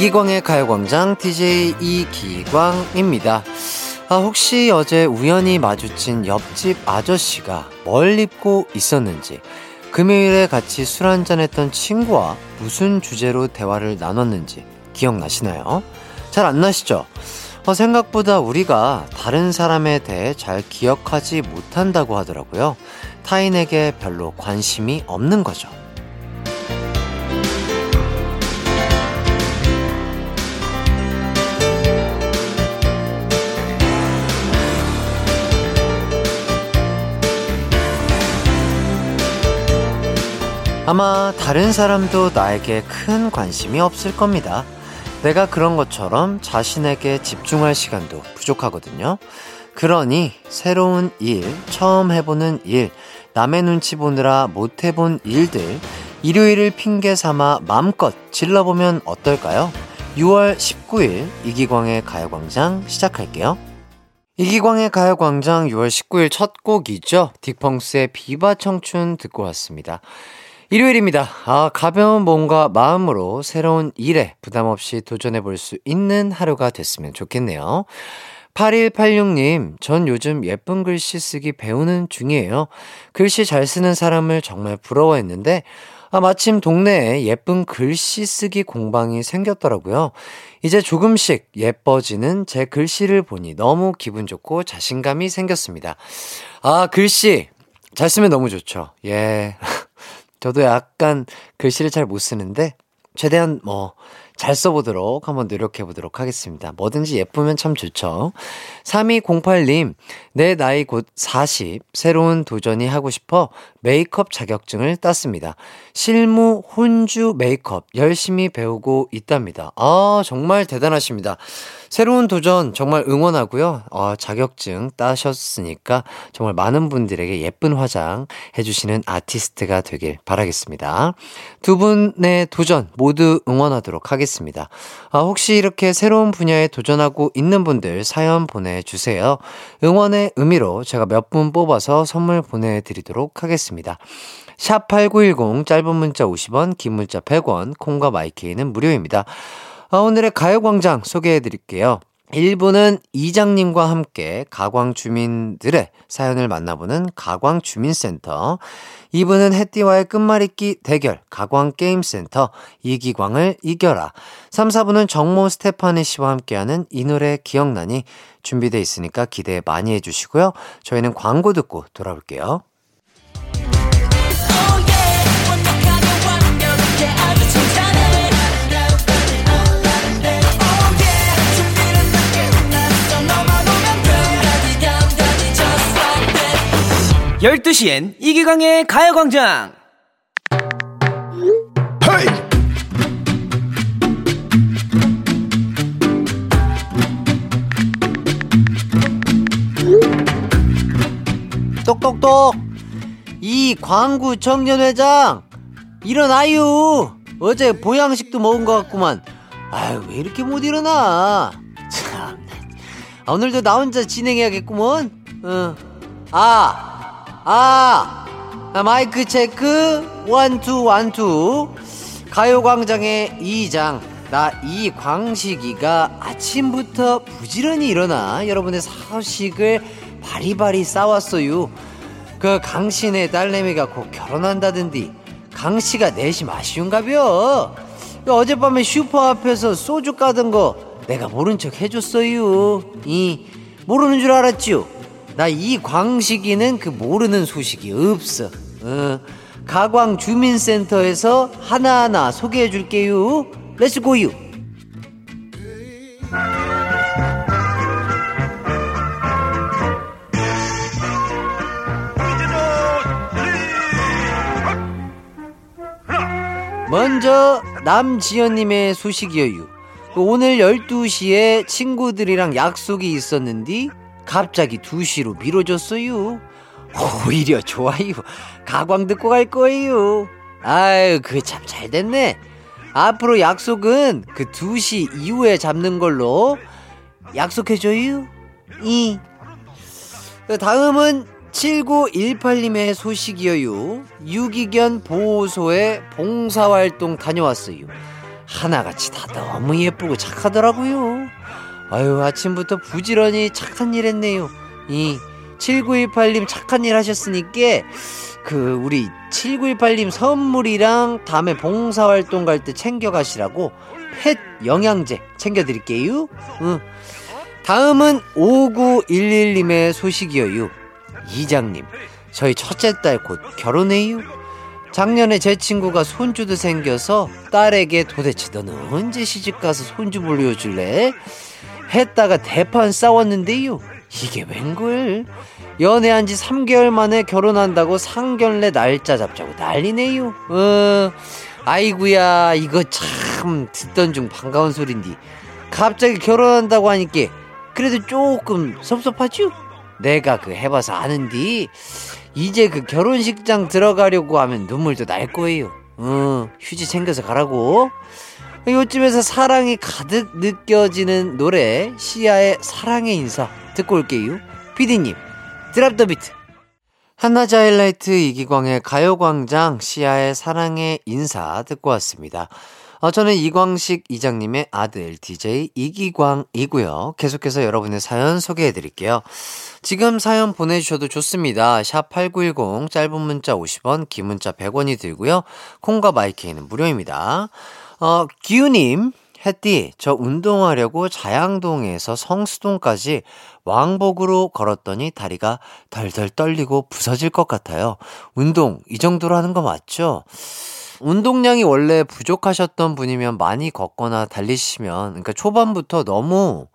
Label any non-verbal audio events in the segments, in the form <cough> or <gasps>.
이기광의 가요광장 DJ 이기광입니다. 아, 혹시 어제 우연히 마주친 옆집 아저씨가 뭘 입고 있었는지, 금요일에 같이 술 한잔했던 친구와 무슨 주제로 대화를 나눴는지 기억나시나요? 잘 안 나시죠? 어, 생각보다 우리가 다른 사람에 대해 잘 기억하지 못한다고 하더라고요. 타인에게 별로 관심이 없는 거죠. 아마 다른 사람도 나에게 큰 관심이 없을 겁니다. 내가 그런 것처럼 자신에게 집중할 시간도 부족하거든요. 그러니 새로운 일, 처음 해보는 일, 남의 눈치 보느라 못 해본 일들, 일요일을 핑계 삼아 마음껏 질러보면 어떨까요? 6월 19일 이기광의 가요광장 시작할게요. 이기광의 가요광장 6월 19일 첫 곡이죠. 딕펑스의 비바 청춘 듣고 왔습니다. 일요일입니다. 아, 가벼운 몸과 마음으로 새로운 일에 부담 없이 도전해 볼 수 있는 하루가 됐으면 좋겠네요. 8186님, 전 요즘 예쁜 글씨 쓰기 배우는 중이에요. 글씨 잘 쓰는 사람을 정말 부러워했는데, 아, 마침 동네에 예쁜 글씨 쓰기 공방이 생겼더라고요. 이제 조금씩 예뻐지는 제 글씨를 보니 너무 기분 좋고 자신감이 생겼습니다. 아, 글씨. 잘 쓰면 너무 좋죠. 예. 저도 약간 글씨를 잘 못 쓰는데, 최대한 뭐, 잘 써보도록 한번 노력해보도록 하겠습니다. 뭐든지 예쁘면 참 좋죠. 3208님, 내 나이 곧 40, 새로운 도전이 하고 싶어 메이크업 자격증을 땄습니다. 실무 혼주 메이크업 열심히 배우고 있답니다. 아, 정말 대단하십니다. 새로운 도전 정말 응원하고요. 어, 자격증 따셨으니까 정말 많은 분들에게 예쁜 화장 해주시는 아티스트가 되길 바라겠습니다. 두 분의 도전 모두 응원하도록 하겠습니다. 아, 혹시 이렇게 새로운 분야에 도전하고 있는 분들 사연 보내주세요. 응원의 의미로 제가 몇 분 뽑아서 선물 보내드리도록 하겠습니다. 샵8910 짧은 문자 50원, 긴 문자 100원, 콩과 마이케이는 무료입니다. 아, 오늘의 가요광장 소개해 드릴게요. 1부는 이장님과 함께 가광 주민들의 사연을 만나보는 가광 주민센터. 2부는 해띠와의 끝말잇기 대결 가광 게임센터 이기광을 이겨라. 3, 4부는 정모 스테파니 씨와 함께하는 이 노래 기억나니 준비돼 있으니까 기대 많이 해주시고요. 저희는 광고 듣고 돌아올게요. Oh yeah. 12시엔 이기광의 가요광장. 헤이! 똑똑똑. 이 광구 청년회장 일어나유. 어제 보양식도 먹은 것 같구만. 아유 왜 이렇게 못 일어나? 참. 아, 오늘도 나 혼자 진행해야겠구먼. 어. 아 아! 아, 마이크 체크, 원투, 원투. 가요광장의 이장, 나 이광식이가 아침부터 부지런히 일어나 여러분의 사식을 바리바리 싸웠어요. 그 강신의 딸내미가 곧 결혼한다던디 강씨가 내심 아쉬운가벼. 어젯밤에 슈퍼 앞에서 소주 까던 거 내가 모른 척 해줬어요. 이 모르는 줄 알았지요. 나 이 광식이는 그 모르는 소식이 없어. 어, 가광 주민센터에서 하나하나 소개해 줄게요. Let's go유. 먼저 남지연님의 소식이에요. 오늘 12시에 친구들이랑 약속이 있었는데 갑자기 2시로 미뤄졌어요. 오히려 좋아요. 가광 듣고 갈 거예요. 아유, 그 참 잘 됐네. 앞으로 약속은 그 2시 이후에 잡는 걸로 약속해줘요. 이. 그 다음은 7918님의 소식이어요. 유기견 보호소에 봉사활동 다녀왔어요. 하나같이 다 너무 예쁘고 착하더라고요. 아유, 아침부터 부지런히 착한 일 했네요. 이 7918님 착한 일 하셨으니까 그 우리 7918님 선물이랑 다음에 봉사활동 갈 때 챙겨가시라고 펫 영양제 챙겨드릴게요. 응. 다음은 5911님의 소식이에요. 이장님, 저희 첫째 딸 곧 결혼해요. 작년에 제 친구가 손주도 생겨서 딸에게 도대체 너는 언제 시집가서 손주 물려줄래? 했다가 대판 싸웠는데요. 이게 웬걸? 연애한 지 3개월 만에 결혼한다고 상견례 날짜 잡자고 난리네요. 어, 아이구야, 이거 참 듣던 중 반가운 소린디. 갑자기 결혼한다고 하니까 그래도 조금 섭섭하죠? 내가 그 해봐서 아는디. 이제 그 결혼식장 들어가려고 하면 눈물도 날 거예요. 어, 휴지 챙겨서 가라고. 요쯤에서 사랑이 가득 느껴지는 노래 시아의 사랑의 인사 듣고 올게요. 피디님 드랍 더 비트 한낮 하이라이트 이기광의 가요광장 시아의 사랑의 인사 듣고 왔습니다. 어, 저는 이광식 이장님의 아들 DJ 이기광이고요. 계속해서 여러분의 사연 소개해 드릴게요. 지금 사연 보내주셔도 좋습니다. 샵 8910 짧은 문자 50원 긴 문자 100원이 들고요. 콩과 마이케이는 무료입니다. 어, 기우님, 햇띠, 저 운동하려고 자양동에서 성수동까지 왕복으로 걸었더니 다리가 덜덜 떨리고 부서질 것 같아요. 운동, 이 정도로 하는 거 맞죠? 운동량이 원래 부족하셨던 분이면 많이 걷거나 달리시면, 그러니까 초반부터 너무,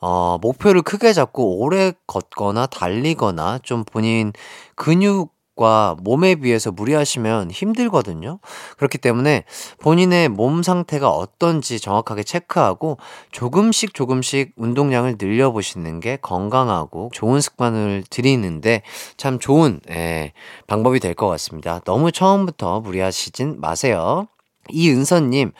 어, 목표를 크게 잡고 오래 걷거나 달리거나 좀 본인 근육 과 몸에 비해서 무리하시면 힘들거든요. 그렇기 때문에 본인의 몸 상태가 어떤지 정확하게 체크하고 조금씩 조금씩 운동량을 늘려보시는 게 건강하고 좋은 습관을 들이는데 참 좋은 예, 방법이 될 것 같습니다. 너무 처음부터 무리하시진 마세요. 이은서님,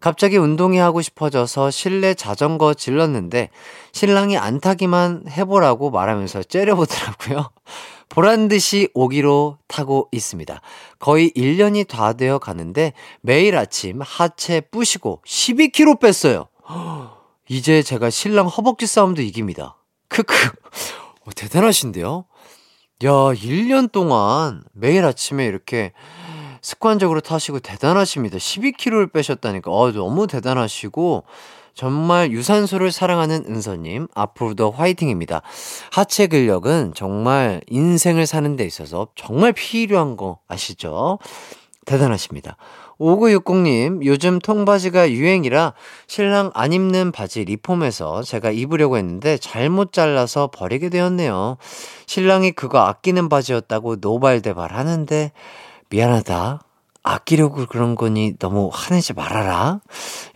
갑자기 운동이 하고 싶어져서 실내 자전거 질렀는데 신랑이 안 타기만 해보라고 말하면서 째려보더라고요. 보란 듯이 오기로 타고 있습니다. 거의 1년이 다 되어 가는데 매일 아침 하체 뿌시고 12kg 뺐어요. <gasps> 이제 제가 신랑 허벅지 싸움도 이깁니다. 크크. 어, 대단하신데요? 야, 1년 동안 매일 아침에 이렇게 습관적으로 타시고 대단하십니다. 12kg를 빼셨다니까. 어, 너무 대단하시고 정말 유산소를 사랑하는 은서님, 앞으로도 화이팅입니다. 하체 근력은 정말 인생을 사는 데 있어서 정말 필요한 거 아시죠? 대단하십니다. 5960님, 요즘 통바지가 유행이라 신랑 안 입는 바지 리폼해서 제가 입으려고 했는데 잘못 잘라서 버리게 되었네요. 신랑이 그거 아끼는 바지였다고 노발대발 하는데 미안하다. 아끼려고 그런 거니 너무 화내지 말아라.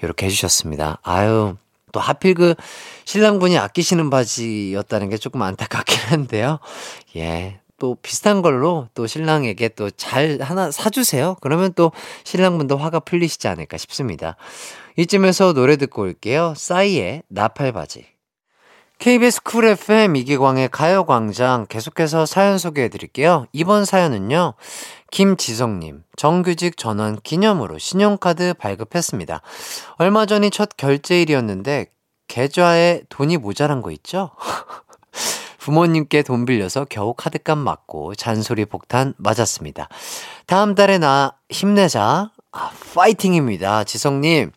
이렇게 해주셨습니다. 아유, 또 하필 그 신랑분이 아끼시는 바지였다는 게 조금 안타깝긴 한데요. 예. 또 비슷한 걸로 또 신랑에게 또 잘 하나 사주세요. 그러면 또 신랑분도 화가 풀리시지 않을까 싶습니다. 이쯤에서 노래 듣고 올게요. 싸이의 나팔바지. KBS Cool FM 이기광의 가요광장 계속해서 사연 소개해 드릴게요. 이번 사연은요. 김지성님, 정규직 전환 기념으로 신용카드 발급했습니다. 얼마 전이 첫 결제일이었는데 계좌에 돈이 모자란 거 있죠? <laughs> 부모님께 돈 빌려서 겨우 카드값 막고 잔소리 폭탄 맞았습니다. 다음 달에 나 힘내자. 아, 파이팅입니다. 지성님.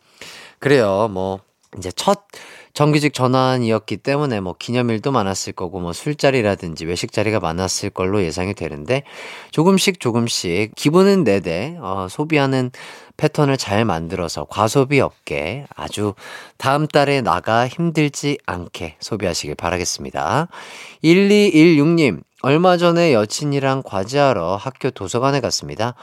그래요. 뭐, 이제 첫 정규직 전환이었기 때문에 뭐 기념일도 많았을 거고 뭐 술자리라든지 외식 자리가 많았을 걸로 예상이 되는데 조금씩 조금씩 기분은 내되 어, 소비하는 패턴을 잘 만들어서 과소비 없게 아주 다음 달에 나가 힘들지 않게 소비하시길 바라겠습니다. 1216님, 얼마 전에 여친이랑 과제하러 학교 도서관에 갔습니다.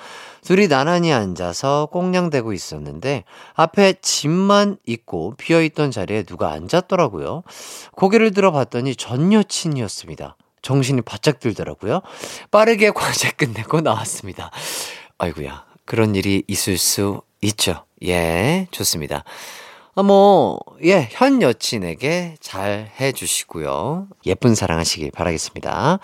둘이 나란히 앉아서 꽁냥대고 있었는데 앞에 짐만 있고 비어있던 자리에 누가 앉았더라고요. 고개를 들어봤더니 전 여친이었습니다. 정신이 바짝 들더라고요. 빠르게 <laughs> 과제 끝내고 나왔습니다. 아이구야 그런 일이 있을 수 있죠. 예, 좋습니다. 아, 뭐, 예, 현 여친에게 잘 해주시고요. 예쁜 사랑하시길 바라겠습니다.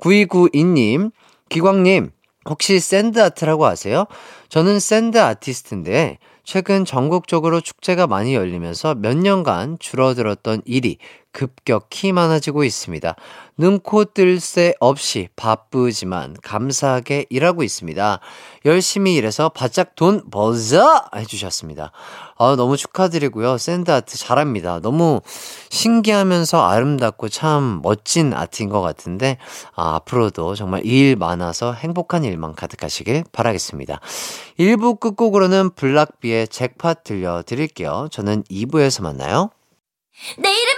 9292님, 기광님, 혹시 sand art라고 아세요? 저는 sand artist인데 최근 전국적으로 축제가 많이 열리면서 몇 년간 줄어들었던 일이 급격히 많아지고 있습니다. 눈코 뜰 새 없이 바쁘지만 감사하게 일하고 있습니다. 열심히 일해서 바짝 돈 벌자! 해주셨습니다. 아, 너무 축하드리고요. sand art 잘합니다. 너무 신기하면서 아름답고 참 멋진 아트인 것 같은데, 아, 앞으로도 정말 일 많아서 행복한 일만 가득하시길 바라겠습니다. 1부 끝곡으로는 블락비의 잭팟 들려드릴게요. 저는 2부에서 만나요. 내 이름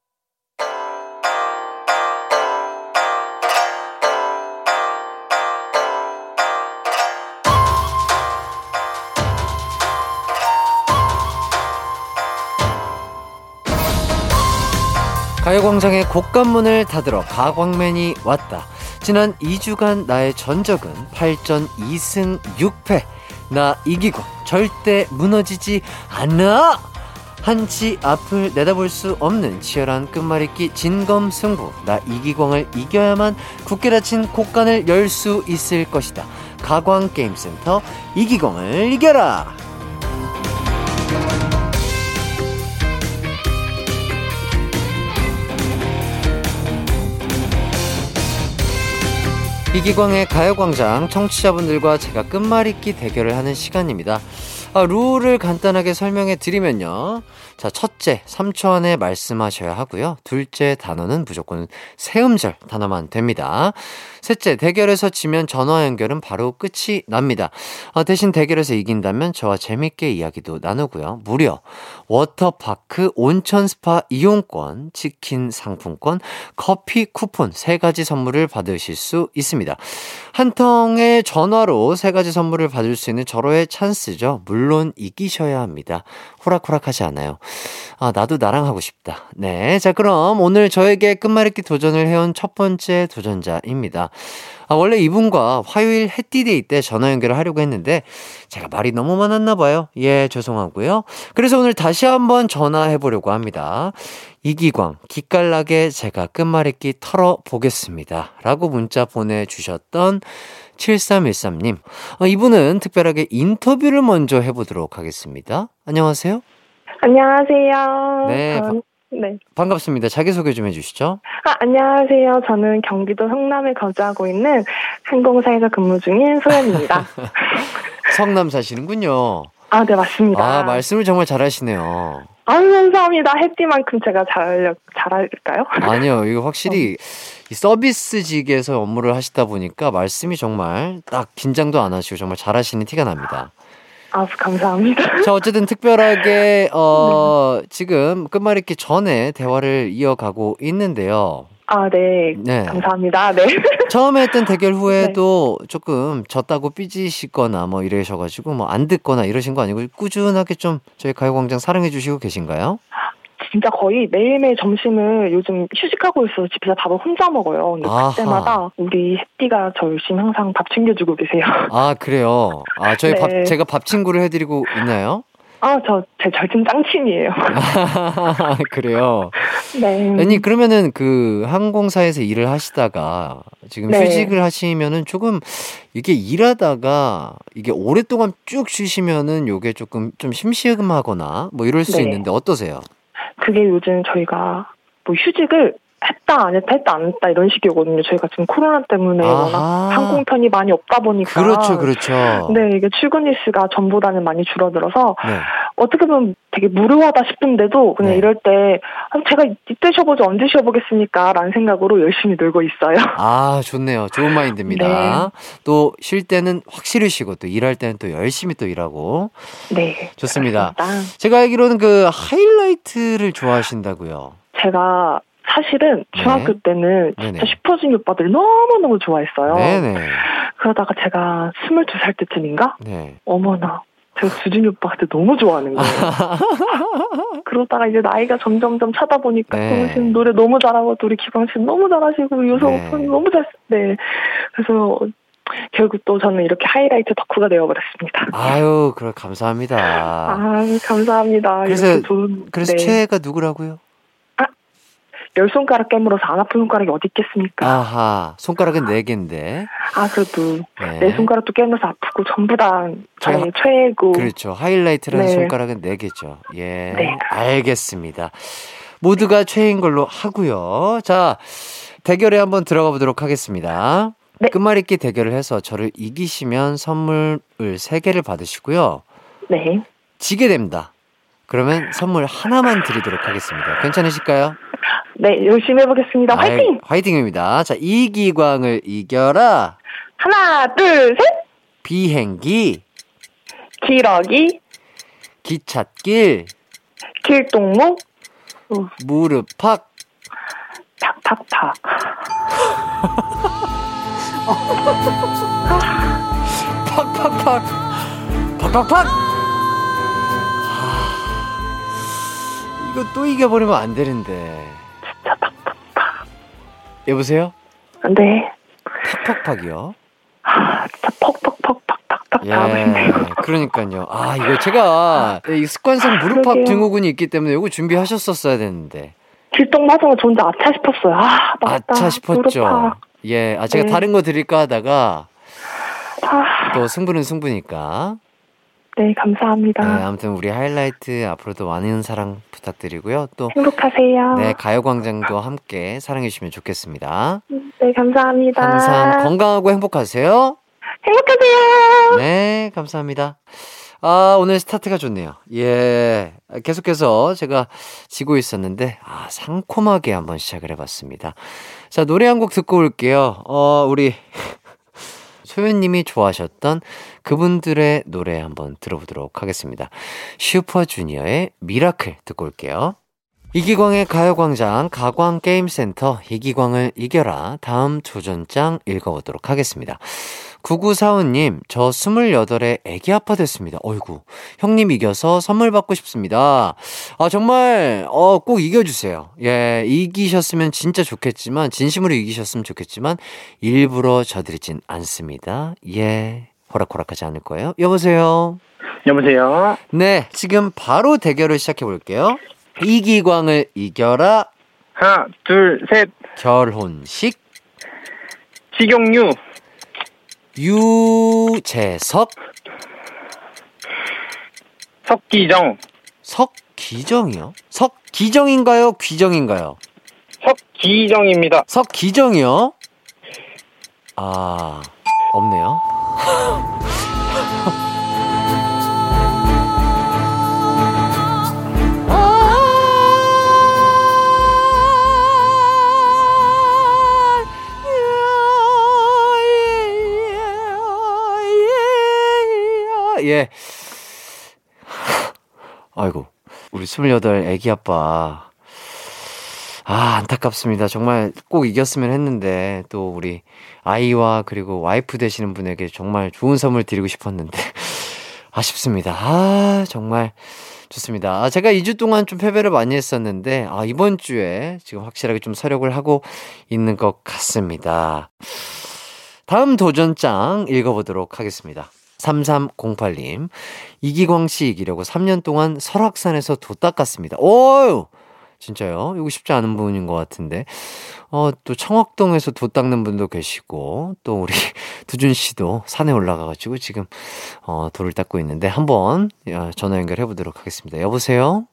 가요광장의 곡간문을 닫으러 가광맨이 왔다. 지난 2주간 나의 전적은 8전 2승 6패. 나 이기고 절대 무너지지 않아! 한치 앞을 내다볼 수 없는 치열한 끝말잇기 진검승부. 나 이기광을 이겨야만 굳게 닫힌 곡간을 열 수 있을 것이다. 가광게임센터 이기광을 이겨라! 이기광의 가요광장 청취자분들과 제가 끝말잇기 대결을 하는 시간입니다. 아, 룰을 간단하게 설명해 드리면요. 자, 첫째, 3초 안에 말씀하셔야 하고요. 둘째 단어는 무조건 세음절 단어만 됩니다. 셋째, 대결에서 지면 전화 연결은 바로 끝이 납니다. 아, 대신 대결에서 이긴다면 저와 재밌게 이야기도 나누고요. 무려 워터파크 온천 스파 이용권, 치킨 상품권, 커피 쿠폰 세 가지 선물을 받으실 수 있습니다. 한 통의 전화로 세 가지 선물을 받을 수 있는 절호의 찬스죠. 물론 이기셔야 합니다. 호락호락하지 않아요. 아, 나도 나랑 하고 싶다. 네. 자, 그럼 오늘 저에게 끝말잇기 도전을 해온 첫 번째 도전자입니다. 아, 원래 이분과 화요일 해띠데이 때 전화 연결을 하려고 했는데 제가 말이 너무 많았나 봐요. 예, 죄송하고요. 그래서 오늘 다시 한번 전화해 보려고 합니다. 이기광, 기깔나게 제가 끝말잇기 털어보겠습니다. 라고 문자 보내주셨던 7313님. 어, 이분은 특별하게 인터뷰를 먼저 해보도록 하겠습니다. 안녕하세요. 안녕하세요. 네, 전- 네. 반갑습니다. 자기소개 좀 해주시죠. 아, 안녕하세요. 저는 경기도 성남에 거주하고 있는 항공사에서 근무 중인 소연입니다. <laughs> 성남 사시는군요. 아, 네, 맞습니다. 아, 말씀을 정말 잘하시네요. 아유, 감사합니다. 해띠만큼 제가 잘, 잘할까요? <laughs> 아니요, 이거 확실히 이 서비스직에서 업무를 하시다 보니까 말씀이 정말 딱 긴장도 안 하시고 정말 잘하시는 티가 납니다. 아, 감사합니다. <laughs> 자, 어쨌든 특별하게, 어, 지금 끝말잇기 전에 대화를 이어가고 있는데요. 아, 네. 네. 감사합니다. 네. <laughs> 처음에 했던 대결 후에도 조금 졌다고 삐지시거나 뭐 이러셔가지고 뭐 안 듣거나 이러신 거 아니고 꾸준하게 좀 저희 가요광장 사랑해 주시고 계신가요? 진짜 거의 매일매일 점심을 요즘 휴직하고 있어서 집에서 밥을 혼자 먹어요. 근데 아하. 그때마다 우리 해띠가 저 열심히 항상 밥 챙겨주고 계세요. <laughs> 아, 그래요. 아, 저희 네. 밥, 제가 밥 친구를 해드리고 있나요? 아, 저 제 절친 짱친이에요. <laughs> 그래요. 네. 아니 그러면은 그 항공사에서 일을 하시다가 지금 네. 휴직을 하시면은 조금 이게 일하다가 이게 오랫동안 쭉 쉬시면은 요게 조금 좀 심심하거나 뭐 이럴 수 네. 있는데 어떠세요? 그게 요즘 저희가 뭐 휴직을 했다 안 했다 했다 안 했다 이런 식이거든요. 저희가 지금 코로나 때문에 아하. 워낙 항공편이 많이 없다 보니까 그렇죠, 그렇죠. 네 이게 출근 일수가 전보다는 많이 줄어들어서 네. 어떻게 보면 되게 무료하다 싶은데도 그냥 네. 이럴 때 아, 제가 이때 쉬어보지 언제 쉬어보겠습니까라는 생각으로 열심히 놀고 있어요. 아, 좋네요. 좋은 마인드입니다. 또쉴 때는 확실히 쉬고 또 일할 때는 또 열심히 또 일하고 네 좋습니다. 그렇습니다. 제가 알기로는 그 하이라이트를 좋아하신다고요. 제가 사실은 네. 중학교 때는 네네. 진짜 슈퍼주니어 오빠들 너무너무 좋아했어요. 네네. 그러다가 제가 22살 때쯤인가 네. 어머나 제가 주준이 오빠 그때 너무 좋아하는 거예요. <laughs> 그러다가 이제 나이가 점점점 차다 보니까 네. 동훈 씨는 노래 너무 잘하고 또 우리 기광 씨는 너무 잘하시고 요성 네. 오빠는 너무 잘, 네. 그래서 결국 또 저는 이렇게 하이라이트 덕후가 되어버렸습니다. 아유, 그래 감사합니다. 아, 감사합니다. 그래서- 좋은, 그래서 네. 최애가 누구라고요? 열 손가락 깨물어서 안 아픈 손가락이 어디 있겠습니까? 아하, 손가락은 네 개인데. 아, 그래도 네. 내 손가락도 깨물어서 아프고 전부 다 저의 제가- 최애고. 그렇죠. 하이라이트라는 네. 손가락은 네 개죠. 예. 네. 알겠습니다. 모두가 최애인 걸로 하고요. 자, 대결에 한번 들어가 보도록 하겠습니다. 네. 끝말잇기 대결을 해서 저를 이기시면 선물을 세개를 받으시고요. 네. 지게 됩니다. 그러면 선물 하나만 드리도록 하겠습니다. 괜찮으실까요? 네, 열심히 해보겠습니다. 화이팅! 아이, 화이팅입니다. 자, 이기광을 이겨라. 하나, 둘, 셋! 비행기, 기러기, 기찻길, 길동무, 무릎팍, 팍팍팍. 팍팍팍, 팍팍팍. 하, 이거 또 이겨버리면 안 되는데. 진짜 팍팍팍. 여보세요? 네. 팍팍팍이요? 아, 진짜 퍽퍽퍽팍팍팍 예. 그러니까요. 아, 이거 제가 이 습관성 무릎팍. 증후군이 있기 때문에 이거 준비하셨었어야 되는데. 길동 맞아서 저 혼자 아차 싶었어요. 아, 맞다. 아차 싶었죠. 무릎팍. 예, 아, 제가 네. 다른 거 드릴까 하다가 아, 또 승부는 승부니까. 네, 감사합니다. 네, 아무튼 우리 하이라이트 앞으로도 많은 사랑 부탁드리고요. 또, 행복하세요. 네, 가요광장도 함께 사랑해 주시면 좋겠습니다. 네, 감사합니다. 항상 건강하고 행복하세요. 행복하세요. 네, 감사합니다. 아, 오늘 스타트가 좋네요. 예. 계속해서 제가 지고 있었는데, 아, 상콤하게 한번 시작을 해봤습니다. 자, 노래 한 곡 듣고 올게요. 어, 우리, <laughs> 소연님이 좋아하셨던 그분들의 노래 한번 들어보도록 하겠습니다. 슈퍼주니어의 Miracle 듣고 올게요. 이기광의 가요광장 가광게임센터 이기광을 이겨라 다음 도전장 읽어보도록 하겠습니다. 9945님, 저 28에 애기 아빠 됐습니다. 어이구, 형님 이겨서 선물 받고 싶습니다. 아, 정말, 어, 꼭 이겨주세요. 예, 이기셨으면 진짜 좋겠지만, 진심으로 이기셨으면 좋겠지만, 일부러 져드리진 않습니다. 예, 호락호락하지 않을 거예요. 여보세요? 여보세요. 네, 지금 바로 대결을 시작해 볼게요. 이기광을 이겨라 하나, 둘, 셋. 결혼식 식용유. 유재석 석기정. 석기정이요? 석기정인가요? 귀정인가요? 석기정입니다. 석기정이요? 아 없네요. <laughs> 예. 아이고, 우리 28 애기 아빠. 아, 안타깝습니다. 정말 꼭 이겼으면 했는데, 또 우리 아이와 그리고 와이프 되시는 분에게 정말 좋은 선물 드리고 싶었는데, <laughs> 아쉽습니다. 아, 정말 좋습니다. 아, 제가 2주 동안 좀 패배를 많이 했었는데, 아, 이번 주에 지금 확실하게 좀 서력을 하고 있는 것 같습니다. 다음 도전장 읽어보도록 하겠습니다. 3308님, 이기광 씨 이기려고 3년 동안 설악산에서 도 닦았습니다. 오유! 진짜요? 이거 쉽지 않은 부분인 것 같은데. 어, 또 청학동에서 도 닦는 분도 계시고, 또 우리 <laughs> 두준 씨도 산에 올라가가지고 지금, 어, 돌을 닦고 있는데, 한번 어, 전화 연결해 보도록 하겠습니다. 여보세요?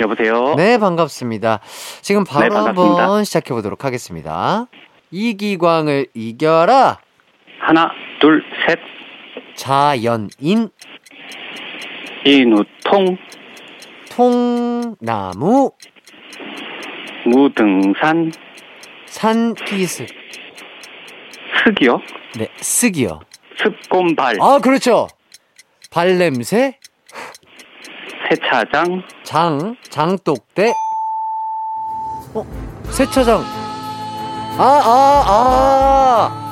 여보세요. 네, 반갑습니다. 지금 바로 네. 한번 시작해 보도록 하겠습니다. 이기광을 이겨라! 하나, 둘, 셋. 자연인, 인우통. 통나무, 무등산. 산기슭, 습이요. 네, 쓱이요. 습곤발. 아, 그렇죠. 발냄새, 세차장. 장, 장독대. 어, 세차장. 아, 아, 아. 아.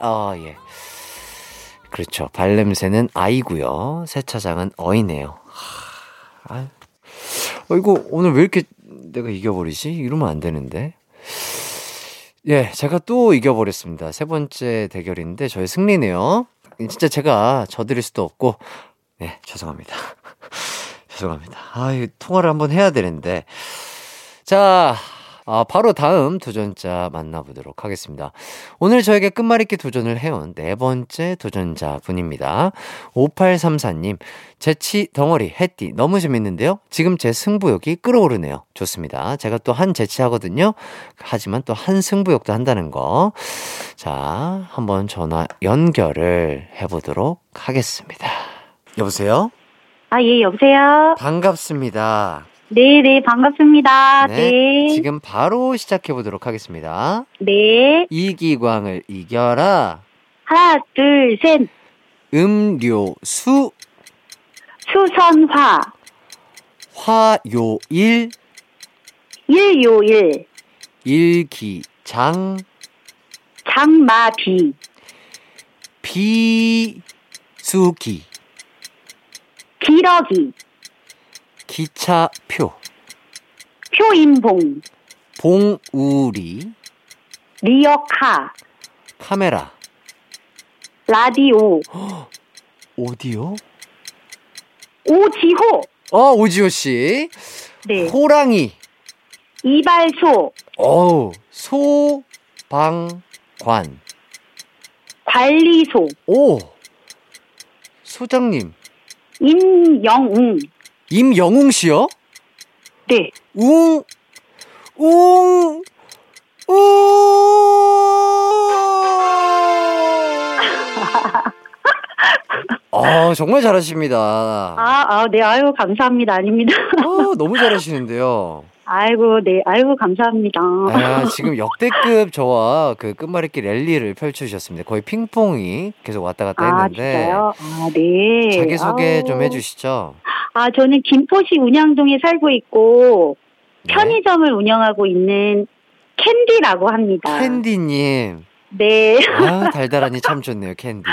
아, 예. 그렇죠. 발냄새는 아이고요. 세차장은 어이네요. 하, 아, 어, 이거 오늘 왜 이렇게 내가 이겨버리지? 이러면 안 되는데. 예, 제가 또 이겨버렸습니다. 세 번째 대결인데 저의 승리네요. 진짜 제가 져드릴 수도 없고, 네, 죄송합니다. <laughs> 죄송합니다. 아, 이 통화를 한번 해야 되는데. 자, 아, 바로 다음 도전자 만나보도록 하겠습니다. 오늘 저에게 끝말잇기 도전을 해온 네 번째 도전자 분입니다. 5834님, 재치 덩어리, 해띠, 너무 재밌는데요? 지금 제 승부욕이 끌어오르네요. 좋습니다. 제가 또 한 재치 하거든요. 하지만 또 한 승부욕도 한다는 거. 자, 한번 전화 연결을 해보도록 하겠습니다. 여보세요? 아, 예, 여보세요? 반갑습니다. 네, 네, 반갑습니다. 네. 지금 바로 시작해 보도록 하겠습니다. 네. 이기광을 이겨라. 하나, 둘, 셋. 음료수 수선화. 화요일 일요일. 일기장 장마비. 비수기 기러기. 기차표 표인봉. 봉우리 리어카. 카메라 라디오. <gasps> 오디오 오지호. 어 오지호 씨 네. 호랑이 이발소. 어우 소방관 관리소. 오 소장님 임영웅. 임영웅 씨요? 네. 웅, 웅, 웅. <laughs> 아, 정말 잘하십니다. 아, 아, 네, 아유, 감사합니다. 아닙니다. 아, 너무 잘하시는데요. 아이고, 네, 아이고, 감사합니다. 아, 지금 역대급 저와 그 끝말잇기 랠리를 펼쳐주셨습니다. 거의 핑퐁이 계속 왔다 갔다 아, 했는데. 진짜요? 아, 네. 자기소개 아우. 좀 해주시죠. 아, 저는 김포시 운양동에 살고 있고, 네. 편의점을 운영하고 있는 캔디라고 합니다. 캔디님. 네. 아, 달달하니 참 좋네요, 캔디.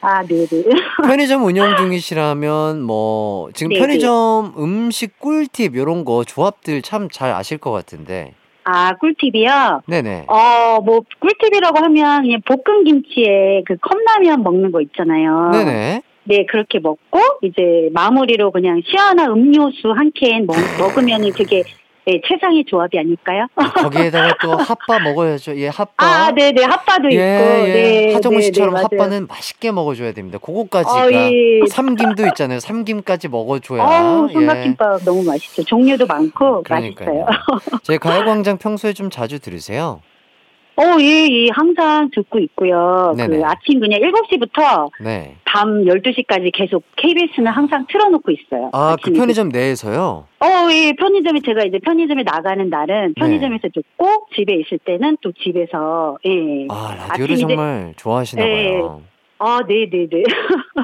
아, 네네. <laughs> 편의점 운영 중이시라면 뭐 지금 네네. 편의점 음식 꿀팁 요런 거 조합들 참 잘 아실 것 같은데. 아, 꿀팁이요? 네네. 어, 뭐, 꿀팁이라고 하면 그냥 볶은 김치에 그 컵라면 먹는 거 있잖아요. 네네. 네, 그렇게 먹고, 이제 마무리로 그냥 시원한 음료수 한 캔 <laughs> 먹으면은 그게 네, 최상의 조합이 아닐까요? 거기에다가 또 핫바 먹어야죠. 예, 핫바. 아, 네 네. 핫바도 예, 있고. 예. 네. 하정우 네, 씨처럼 네, 맞아요. 핫바는 맛있게 먹어줘야 됩니다. 그거까지가 어, 예. 삼김도 있잖아요. 삼김까지 먹어줘야. 예. 삼각김밥 너무 맛있죠. 종류도 많고 그러니까요. 맛있어요. 제 <laughs> 가요광장 평소에 좀 자주 들으세요. 어, 예, 예, 항상 듣고 있고요. 네네. 그 아침 그냥 7시부터 네. 밤 12시까지 계속 KBS는 항상 틀어놓고 있어요. 아, 그 편의점 내에서요? 어, 예, 편의점에 제가 이제 편의점에 나가는 날은 네. 편의점에서 듣고 집에 있을 때는 또 집에서 예. 아, 라디오를 아침 이제- 정말 좋아하시나 네. 봐요. 아, 네, 네, 네.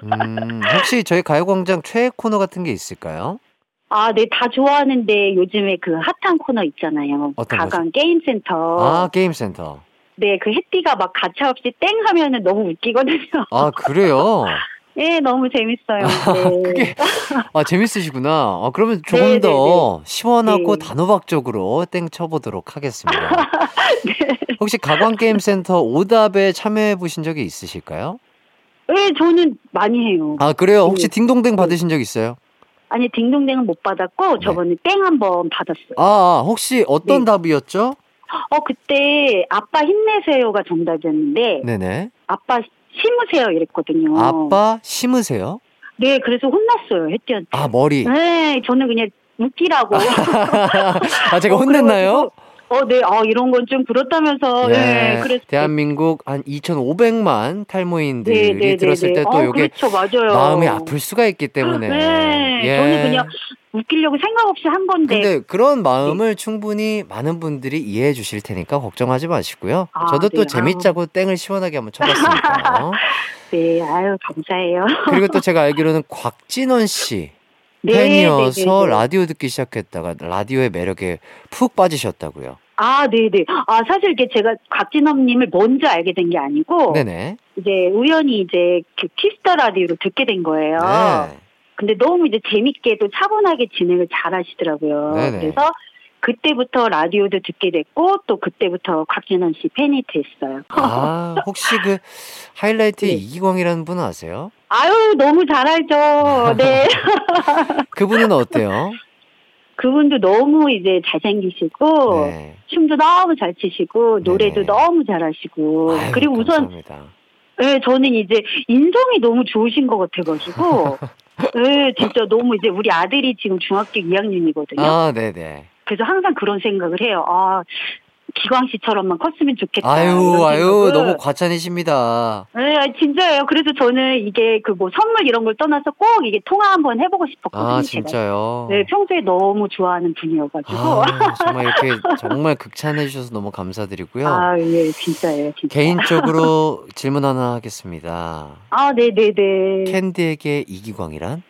음, 혹시 저희 가요광장 최애 코너 같은 게 있을까요? 아, 네, 다 좋아하는데 요즘에 그 핫한 코너 있잖아요. 가강 게임센터. 아, 게임센터. 네, 그 햇띠가 막 가차 없이 땡 하면은 너무 웃기거든요. 아, 그래요? <laughs> 예, 너무 재밌어요. <laughs> 네. 그게, 아, 재밌으시구나. 아, 그러면 조금 네, 더 시원하고 네. 단호박적으로 땡 쳐보도록 하겠습니다. <laughs> 네. 혹시 가광게임센터 오답에 참여해보신 적이 있으실까요? 예, 저는 많이 해요. 아, 그래요? 혹시 네. 딩동댕 받으신 적 있어요? 아니, 딩동댕은 못 받았고, 저번에 땡 한 번 받았어요. 아, 아, 혹시 어떤 네. 답이었죠? 어, 그때 아빠 힘내세요가 정답이었는데, 네네. 아빠 심으세요 이랬거든요. 아빠 심으세요? 네, 그래서 혼났어요, 혜띠한테. 아, 머리. 네, 저는 그냥 웃기라고. <laughs> 아, 제가 어, 혼냈나요? 그래가지고, 어, 네, 아, 이런 건 좀 그렇다면서. 예, 네, 그래서. 대한민국 한 2,500만 탈모인들이 네, 네, 들었을 네, 때 네. 또 어, 이게 그렇죠, 맞아요. 마음이 아플 수가 있기 때문에. 네, 예. 저는 그냥 웃기려고 생각 없이 한 건데. 근데 그런 마음을 충분히 많은 분들이 이해해 주실 테니까 걱정하지 마시고요. 아, 저도 또 네, 재밌자고 땡을 시원하게 한번 쳐봤으니까요. <laughs> 네, 아유, 감사해요. 그리고 또 제가 알기로는 곽진원 씨 네, 팬이어서 네, 네, 네. 라디오 듣기 시작했다가 라디오의 매력에 푹 빠지셨다고요. 아, 네네. 아, 사실 이게 제가 곽진언님을 먼저 알게 된 게 아니고, 네네. 이제 우연히 이제 그 Kiss the Radio를 듣게 된 거예요. 네. 근데 너무 이제 재밌게 또 차분하게 진행을 잘 하시더라고요. 네네. 그래서 그때부터 라디오도 듣게 됐고, 또 그때부터 곽진언 씨 팬이 됐어요. 아, 혹시 그 하이라이트의 네. 이기광이라는 분은 아세요? 아유, 너무 잘 알죠. 네. <laughs> 그분은 어때요? 그분도 너무 이제 잘생기시고, 네. 춤도 너무 잘 치시고, 노래도 네네. 너무 잘하시고, 아유, 그리고 우선 감사합니다. 네, 저는 이제 인성이 너무 좋으신 것 같아가지고, <laughs> 네, 진짜 너무 이제 우리 아들이 지금 중학교 2학년이거든요. 아, 네네. 그래서 항상 그런 생각을 해요. 아, 기광 씨처럼만 컸으면 좋겠다. 아유, 아유. 너무 과찬이십니다. 네, 아, 진짜예요. 그래서 저는 이게 그 뭐 선물 이런 걸 떠나서 꼭 이게 통화 한번 해보고 싶었거든요. 아, 제가. 진짜요? 네, 평소에 너무 좋아하는 분이어가지고. 아, <laughs> 정말 이렇게 정말 극찬해 주셔서 너무 감사드리고요. 아, 예, 진짜예요, 진짜. 개인적으로 <laughs> 질문 하나 하겠습니다. 아, 네네네. 캔디에게 이기광이란?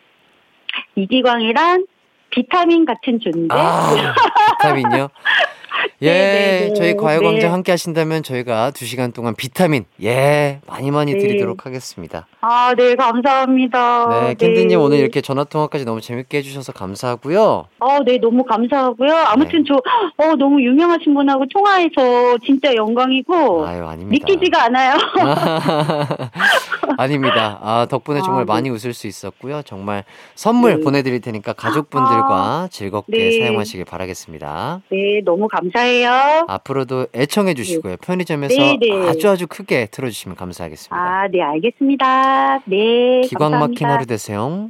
이기광이란 비타민 같은 존재. 아, 비타민요? <laughs> <laughs> 예, 네, 네, 저희 과외광장 네. 함께 하신다면 저희가 두 시간 동안 비타민, 예, 많이 많이 네. 드리도록 하겠습니다. 아, 네, 감사합니다. 네, 캔디님 오늘 이렇게 전화통화까지 너무 재밌게 해주셔서 감사하고요. 어, 네, 너무 감사하고요. 아무튼 네. 저, 어, 너무 유명하신 분하고 통화해서 진짜 영광이고, 아유, 아닙니다. 믿기지가 않아요. <laughs> 아닙니다. 아, 덕분에 <laughs> 정말 아, 네. 많이 웃을 수 있었고요. 정말 선물 네. 보내드릴 테니까 가족분들과 즐겁게 네. 사용하시길 바라겠습니다. 네, 너무 감사 해요. 앞으로도 애청해 주시고요. 편의점에서 네, 네. 아주 아주 크게 틀어주시면 감사하겠습니다. 아, 네, 알겠습니다. 네, 기광 막힌. 하루 되세요.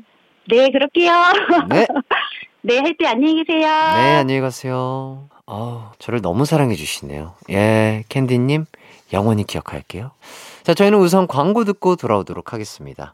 네, 그럴게요. 네. <laughs> 네, 할 때 안녕히 계세요. 네, 안녕히 가세요. 아우, 저를 너무 사랑해 주시네요. 예, 캔디님, 영원히 기억할게요. 자, 저희는 우선 광고 듣고 돌아오도록 하겠습니다.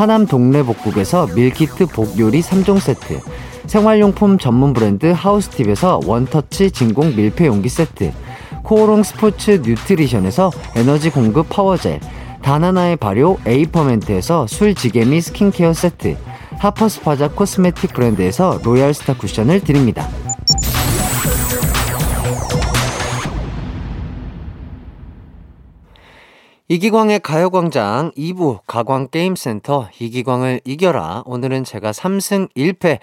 하남 동네 복국에서 밀키트 복요리 3종 세트, 생활용품 전문 브랜드 하우스팁에서 원터치 진공 밀폐 용기 세트, 코오롱 스포츠 뉴트리션에서 에너지 공급 power gel, 다나나의 발효 에이퍼멘트에서 술지개미 스킨케어 세트, 하퍼스 바자 cosmetic 브랜드에서 로얄스타 쿠션을 드립니다. 이기광의 가요광장 2부 가광게임센터 이기광을 이겨라. 오늘은 제가 3승 1패.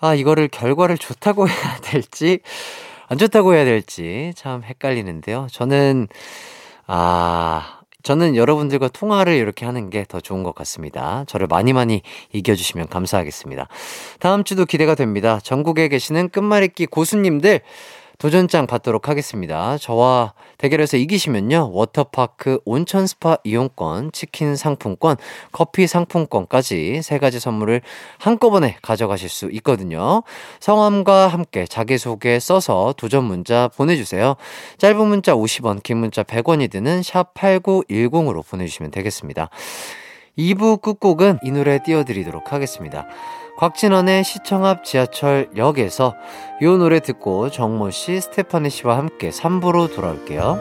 아, 이거를 결과를 좋다고 <laughs> 해야 될지, 안 좋다고 해야 될지 참 헷갈리는데요. 저는, 아, 저는 여러분들과 통화를 이렇게 하는 게 더 좋은 것 같습니다. 저를 많이 많이 이겨주시면 감사하겠습니다. 다음 주도 기대가 됩니다. 전국에 계시는 끝말잇기 고수님들, 도전장 받도록 하겠습니다. 저와 대결해서 이기시면요. 워터파크 온천 스파 이용권, 치킨 상품권, 커피 상품권까지 세 가지 선물을 한꺼번에 가져가실 수 있거든요. 성함과 함께 자기소개 써서 도전 문자 보내주세요. 짧은 문자 50원, 긴 문자 100원이 드는 샵 8910으로 보내주시면 되겠습니다. 2부 끝곡은 이 노래 띄워드리도록 하겠습니다. 곽진원의 시청 앞 지하철역에서 이 노래 듣고 정모 씨, 스테파니 씨와 함께 3부로 돌아올게요.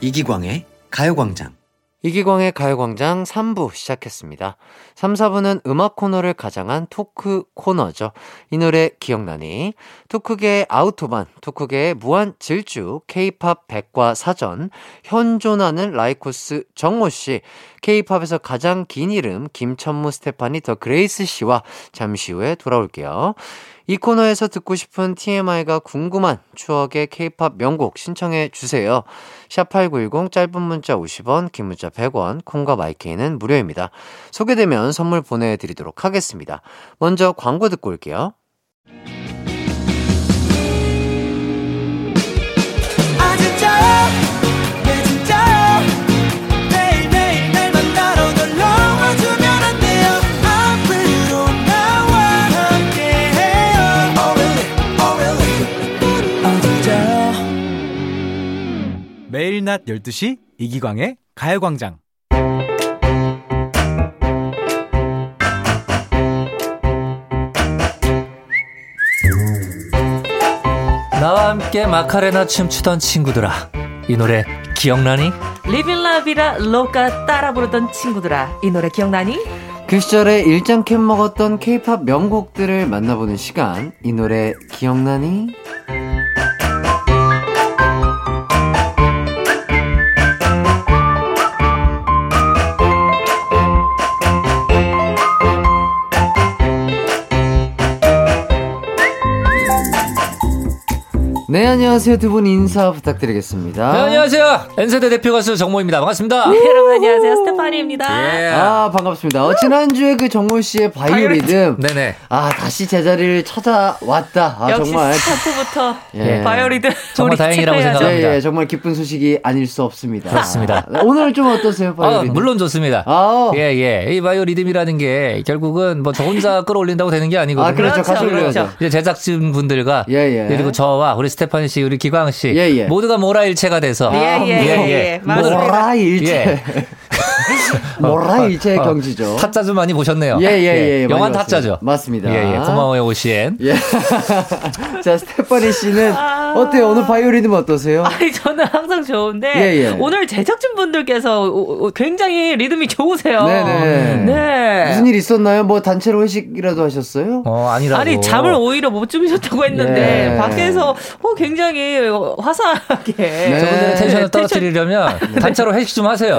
이기광의 가요광장. 이기광의 가요광장 3부 시작했습니다. 3, 4부는 음악 코너를 가장한 토크 코너죠. 이 노래 기억나니? 토크계의 아우토반, 토크계의 무한 질주, 케이팝 백과 사전, 현존하는 라이코스 정모씨, 케이팝에서 가장 긴 이름 김천무 스테파니 더 그레이스 씨와 잠시 후에 돌아올게요. 이 코너에서 듣고 싶은 TMI가 궁금한 추억의 케이팝 명곡 신청해 주세요. 샵8910 짧은 문자 50원, 긴 문자 100원, 콩과 마이케이는 무료입니다. 소개되면 선물 보내드리도록 하겠습니다. 먼저 광고 듣고 올게요. 매일 낮 12시 이기광의 가요광장. 나와 함께 마카레나 춤추던 친구들아 이 노래 기억나니? 리빌라비라 로까 따라 부르던 친구들아 이 노래 기억나니? 그 시절에 일장 캔 먹었던 케이팝 명곡들을 만나보는 시간. 이 노래 기억나니? 네, 안녕하세요. 두 분 인사 부탁드리겠습니다. 네, 안녕하세요 N세대 대표 가수 정모입니다 반갑습니다 여러분 안녕하세요 스테파니입니다 예. 아, 반갑습니다. 어, 지난주에 그 정모 씨의 바이오리듬. 네네 아, 다시 제자리를 찾아왔다. 아, 역시 정말. 스타트부터 예. 바이오리듬 정말 다행이라고. 생각합니다. 예, 예, 정말 기쁜 소식이 아닐 수 없습니다. 그렇습니다. 아, 오늘 좀 어떠세요, 아, 바이오리듬? 물론 좋습니다. 아, 예, 예. 이 바이오 리듬이라는 게 결국은 뭐 저 혼자 끌어올린다고 되는 게 아니거든요. 아, 그렇죠. 그렇죠, 가수. 그렇죠. 이제 제작진 분들과 예, 예. 그리고 저와 우리 스 테파니 씨, 우리 기광 씨 예, 예. 모두가 물아일체가 돼서 예, 예, 예, 예. 맞습니다. 물아일체. <laughs> <laughs> 예. 물아일체의 어, 경지죠. 타짜 좀 많이 보셨네요. 예, 예, 예. 많이 영화. 타짜죠. 맞습니다. 예, 예. 고마워요, 오시엔. 예. <laughs> 자, 스테파니 씨는 어때요? 오늘 바이오리듬 어떠세요? <laughs> 아니 저는 항상 좋은데 예, 예. 오늘 제작진 분들께서 굉장히 리듬이 좋으세요. 네네. 네. 무슨 일 있었나요? 뭐 단체로 회식이라도 하셨어요? 어, 아니라고. 아니 잠을 오히려 못 주무셨다고 했는데 예. 밖에서 어, 굉장히 화사하게 네. 저분들의 텐션을 텐션- 떨어뜨리려면 단체로 회식 좀 하세요.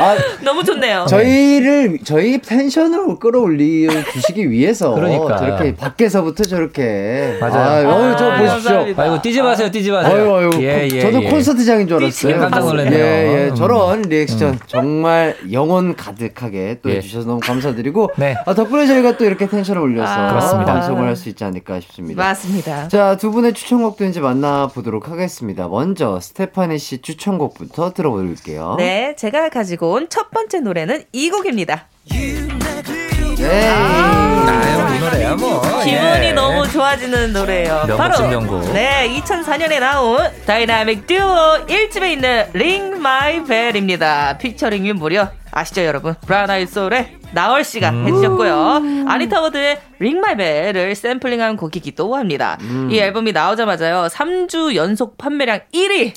아, 너무 좋네요. 저희를 저희 텐션을 끌어올려 주시기 위해서 그러니까. 저렇게 밖에서부터 저렇게 맞아요. 아, 어유 저 아, 보십시오. 감사합니다. 아이고, 뛰지 마세요, 뛰지 마세요. 어유 어유. 예, 예, 저도 예. 콘서트장인 줄 알았어요. 예, 깜짝 놀랐네요. 예, 예. 음. 저런 리액션 정말 영혼 가득하게 또 예. 해주셔서 너무 감사드리고 네. 아, 덕분에 저희가 또 이렇게 텐션을 올려서 아, 그렇습니다. 방송을 할 수 있지 않을까 싶습니다. 맞습니다. 자, 두 분의 추천곡도 이제 만나보도록 하겠습니다. 먼저 스테파니 씨 추천곡부터 들어볼게요. 네, 제가 가지고 온 첫 번째 노래는 이 곡입니다. 네. 아유, 이 노래야, 뭐. 기분이 예. 너무 좋아지는 노래예요. 명곡 바로 중 명곡. 네, 2004년에 나온 다이나믹 듀오 1집에 있는 Ring My Bell입니다. 피처링이 무려 아시죠, 여러분? 브라운 아이 소울의 나얼 씨가 음. 해주셨고요. 아니타 워드의 Ring My Bell을 샘플링한 곡이기도 합니다. 음. 이 앨범이 나오자마자요, 3주 연속 판매량 1위.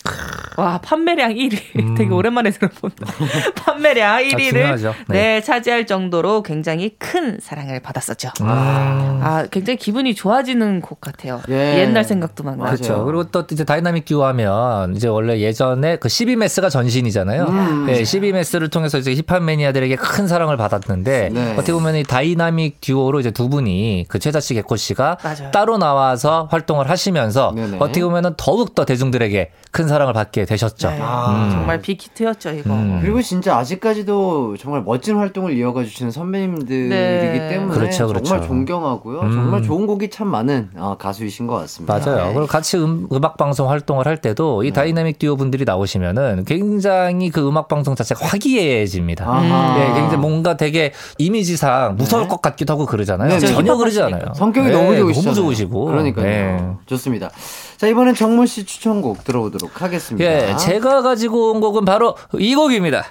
와, 판매량 1위. <laughs> 되게 오랜만에 들어본다. <laughs> 판매량 1위를 음. 중요하죠. 네. 네. 차지할 정도로 굉장히 큰 사랑을 받았었죠. 아. 아, 굉장히 기분이 좋아지는 곡 같아요. 예. 옛날 생각도 막 나고. 그렇죠. 그리고 또 이제 다이나믹 듀오 하면 이제 원래 예전에 그 CB Mass가 전신이잖아요. 음. 네, CB Mass를 통해서 이제 힙합 매니아들에게 큰 사랑을 받았는데 네. 어떻게 보면 이 다이나믹 듀오로 이제 두 분이 그 최자 씨, 개코 씨가 맞아요. 따로 나와서 활동을 하시면서 네네. 어떻게 보면은 더욱 더 대중들에게 큰 사랑을 받게 되셨죠. 네. 아. 정말 빅히트였죠, 이거. 음. 그리고 진짜 아직까지도 정말 멋진 활동을 이어가 주시는 선배님들이기 네. 때문에 그렇죠, 그렇죠. 정말 존경하고요. 음. 정말 좋은 곡이 참 많은 어, 가수이신 것 같습니다. 맞아요. 네. 그리고 같이 음, 악 방송 활동을 할 때도 이 다이나믹 듀오 분들이 나오시면은 굉장히 그 음악 방송 자체가 화기애애해집니다. 아하. 예, 굉장히 뭔가 되게 이미지상 무서울 네. 것 같기도 하고 그러잖아요. 네, 네. 전혀 그러지. 않아요. 성격이 네, 너무 좋으시죠. 너무 좋으시고. 그러니까요. 네. 좋습니다. 자, 이번엔 정모 씨 추천곡 들어보도록 하겠습니다. 예, 제가 가지고 온 곡은 바로 이 곡입니다.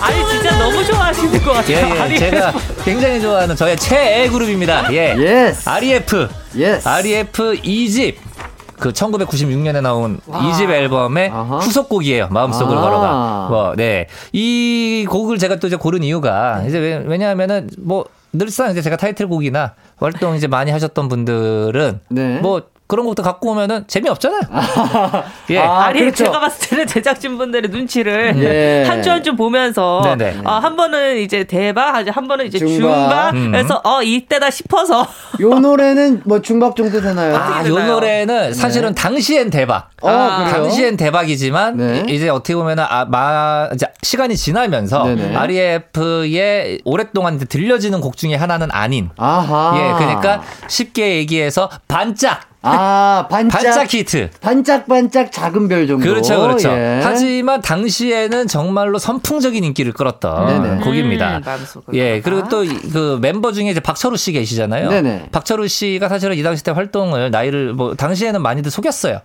아니, 진짜 너무 좋아하시는 것 예, 같아요. 예. 아니, 제가 굉장히 좋아하는 저의 최애 그룹입니다. 예. Yes. REF. Yes. REF 2집. 그 1996년에 나온 이 2집 앨범의 아하. 후속곡이에요. 마음속을 아. 걸어가. 뭐, 네. 이 곡을 제가 또 이제 고른 이유가 이제 왜- 왜냐하면은 뭐 늘상 이제 제가 타이틀곡이나 활동 이제 많이 하셨던 분들은 네. 뭐 그런 곡도 갖고 오면은 재미없잖아요. 예. 아, 아니 그렇죠. 제가 봤을 때는 제작진분들의 눈치를 예. 한주 한 주 보면서 네네. 어, 한 번은 이제 대박, 한 번은 이제 중박. 중박, 음. 그래서 어 이때다 싶어서 요 노래는 뭐 중박 정도 되나요? 아, 요? 노래는 사실은 당시엔 대박. 어, 아? 당시엔 대박이지만 네. 이- 이제 어떻게 보면은 아, 마, 이제 시간이 지나면서 네네. REF의 오랫동안 이제 들려지는 곡 중에 하나는 아닌. 아하. 예, 그러니까 쉽게 얘기해서 반짝 아, 반짝. 반짝 히트. 반짝반짝 작은 별 정도. 그렇죠, 그렇죠. 예. 하지만 당시에는 정말로 선풍적인 인기를 끌었던 네네. 곡입니다. 음, 예. 그리고 또 그 멤버 중에 이제 박철우 씨 계시잖아요. 네네. 박철우 씨가 사실은 이 당시 때 활동을 나이를 뭐 당시에는 많이들 속였어요.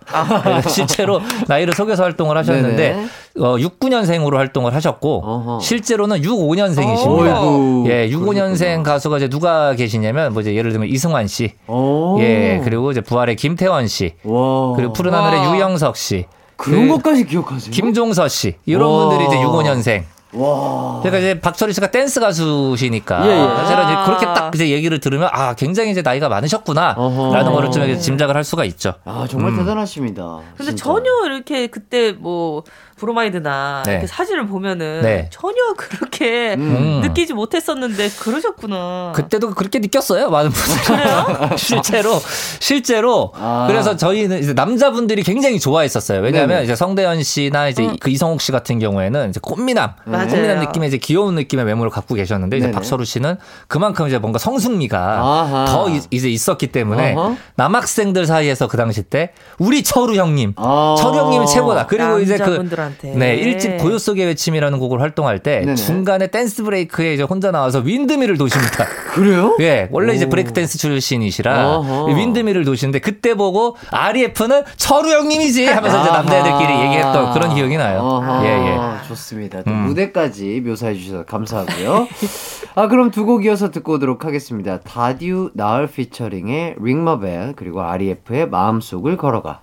예, <laughs> 실제로 나이를 속여서 활동을 하셨는데 아. 네네. 어, 69년생으로 활동을 하셨고 어허. 실제로는 65년생이십니다. 어이구, 예, 65년생 그러셨구나. 가수가 이제 누가 계시냐면 뭐 이제 예를 들면 이승환 씨, 오. 예, 그리고 이제 부활의 김태원 씨, 와. 그리고 푸른 하늘의 와. 유영석 씨, 그런 그 것까지 기억하세요? 김종서 씨 이런 와. 분들이 이제 65년생. 와. 그러니까 이제 박철희 씨가 댄스 가수시니까 예, 예. 사실은 이제 아. 그렇게 딱 이제 얘기를 들으면 아 굉장히 이제 나이가. 많으셨구나라는 거를 좀 짐작을 할 수가 있죠. 아, 정말 음. 대단하십니다. 근데 진짜. 전혀 이렇게 그때 뭐 브로마이드나 네. 이렇게 사진을 보면은 네. 전혀 그렇게 음. 느끼지 못했었는데 그러셨구나. 그때도 그렇게 느꼈어요 많은 분들 <laughs> 실제로 실제로 아. 그래서 저희는 이제 남자분들이 굉장히 좋아했었어요 왜냐하면 네네. 음. 이제 성대현 씨나 이제 그 이성욱 씨 같은 경우에는 이제 꽃미남 맞아요. 꽃미남 느낌의 이제 귀여운 느낌의 외모를 갖고 계셨는데 이제 네네. 박철우 씨는 그만큼 이제 뭔가 성숙미가 아하. 더 이- 이제 있었기 때문에 어허. 남학생들 사이에서 그 당시 때 우리 철우 형님 아. 철우 형님이 최고다 그리고 이제 그 분들한테. 네, 일집 고요 속의 외침이라는 곡을 활동할 때 네네. 중간에 dance break에 이제 혼자 나와서 windmill을 도십니다. <laughs> 그래요? 예, 원래 이제 오. 브레이크 댄스 출신이시라 어허. windmill을 도시는데 그때 보고 REF는 철우 형님이지 하면서 이제 남자애들끼리 얘기했던 그런 기억이 나요. 예, 예. 좋습니다. 또 음. 무대까지 묘사해 주셔서 감사하고요. <laughs> 아, 그럼 두 곡 이어서 듣고 오도록 하겠습니다. 다듀 나얼 피처링의 Ring My Bell 그리고 REF의 마음속을 걸어가.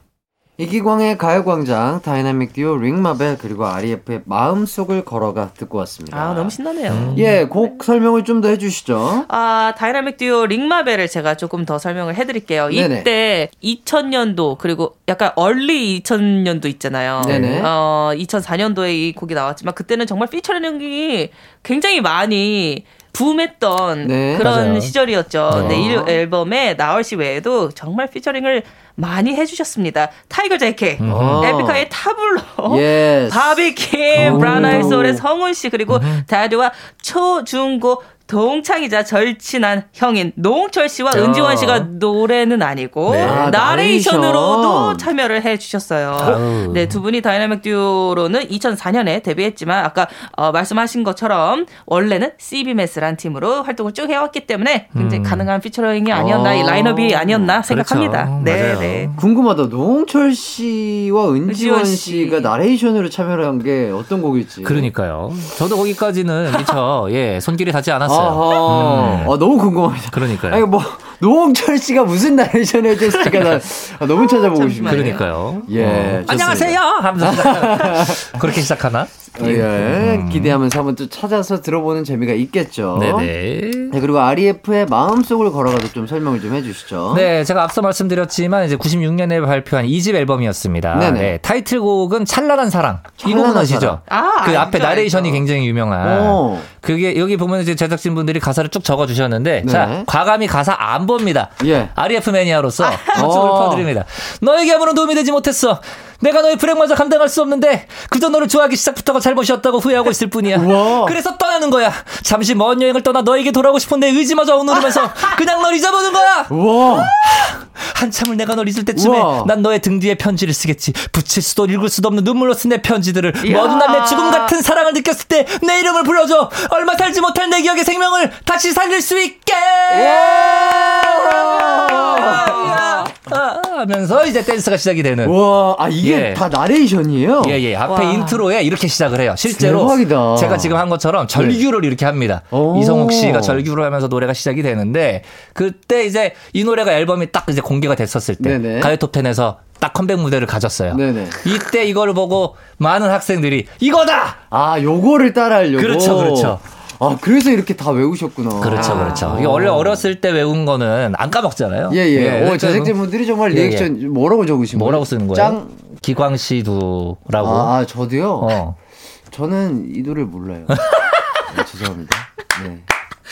이기광의 가요광장 다이나믹 듀오 Ring My Bell 그리고 REF의 마음속을 걸어가 듣고 왔습니다. 아 너무 신나네요. 음. 예, 곡 설명을 좀 더 해주시죠. 아, 다이나믹 듀오 Ring My Bell을 제가 조금 더 설명을 해드릴게요. 네네. 이때 2000년도 그리고 약간 early 2000년도 있잖아요. 네네. 어, 2004년도에 이 곡이 나왔지만 그때는 정말 피처링이 굉장히 많이 붐했던 네. 그런 맞아요. 시절이었죠. 네. 네, 이 앨범에 나얼 씨 외에도 정말 피처링을 많이 해주셨습니다. 타이거 JK, 아. 에픽하의 타블로, yes. 바비킴, 오. 브라운 아이드 소울의 성훈 씨 그리고 다듀와 초중고 동창이자 절친한 형인 노홍철 씨와 야. 은지원 씨가 노래는 아니고 네. 아, 나레이션으로도 나레이션. 참여를 해 주셨어요. 아우. 네, 두 분이 다이나믹 듀오로는 2004년에 데뷔했지만 아까 어, 말씀하신 것처럼 원래는 CB Mass란 팀으로 활동을 쭉 해왔기 때문에 굉장히 음. 가능한 피처링이 아니었나, 이 아. 라인업이 아니었나 생각합니다. 그렇죠. 네, 맞아요. 네. 궁금하다. 노홍철 씨와 은지원 은지원 씨. 씨가 나레이션으로 참여를 한 게 어떤 곡일지. 그러니까요. 저도 거기까지는 미처 <laughs> 예 손길이 닿지 않았어요. 아하. 음. 아, 너무 궁금합니다. 그러니까요. 아니 뭐 노홍철 씨가 무슨 나레이션을 해줬을까 나 <laughs> 아, 너무 찾아보고 싶네요. 그러니까요. 예, 어. 안녕하세요. 하면서 시작하나? <laughs> 그렇게 시작하나? 어, 예, 기대하면서 한번 또 찾아서 들어보는 재미가 있겠죠. 네네. 네, 그리고 REF의 마음속을 걸어가도 좀 설명을 좀 해주시죠. 네, 제가 앞서 말씀드렸지만 이제 96년에 발표한 2집 앨범이었습니다. 네네. 네, 타이틀곡은 찬란한 사랑. 이 곡은 아시죠? 아, 그 알죠, 앞에 나레이션이 알죠. 굉장히 유명한. 오. 그게 여기 보면 이제 제작진 분들이 가사를 쭉 적어 주셨는데 네. 자, 과감히 가사 안 봅니다. 예. REF 매니아로서 어. 박수를 퍼드립니다. 너에게 아무런 도움이 되지 못했어. 내가 너의 불행마저 감당할 수 없는데 그저 너를 좋아하기 시작부터가 잘못이었다고 후회하고 있을 뿐이야. 우와. 그래서 떠나는 거야. 잠시 먼 여행을 떠나 너에게 돌아오고 싶은 내 의지마저 억누르면서 <laughs> 그냥 널 잊어보는 거야. 우와. 한참을 내가 널 잊을 때쯤에 우와. 난 너의 등 뒤에 편지를 쓰겠지. 붙일 수도 읽을 수도 없는 눈물로 쓴 내 편지들을. 모두 난내 죽음 같은 사랑을 느꼈을 때 내 이름을 불러줘. 얼마 살지 못할 내 기억의 생명을 다시 살릴 수 있게. 아, 하면서 이제 댄스가 시작이 되는. 우와, 아, 이게 예. 다 나레이션이에요? 예, 예. 앞에 와. 인트로에 이렇게 시작을 해요. 실제로. 대박이다. 제가 지금 한 것처럼 절규를 이렇게 합니다. 오. 이성욱 씨가 절규를 하면서 노래가 시작이 되는데, 그때 이제 이 노래가 앨범이 딱 이제 공개가 됐었을 때, 네네. 가요톱10에서 딱 컴백 무대를 가졌어요. 네네. 이때 이걸 보고 많은 학생들이 이거다. 아, 요거를 따라하려고. 그렇죠, 그렇죠. 아, 그래서 이렇게 다 외우셨구나. 그렇죠, 그렇죠. 이게 원래 어렸을 때 외운 거는 안 까먹잖아요. 예, 예. 오, 그러니까 제작진분들이 정말 예, 예. 리액션 뭐라고 적으신 거예요? 뭐라고 쓰는 거예요? 짱. 기광씨두라고. 아, 아, 저도요? 어. 저는 이 노래 몰라요. <laughs> 네, 죄송합니다. 네.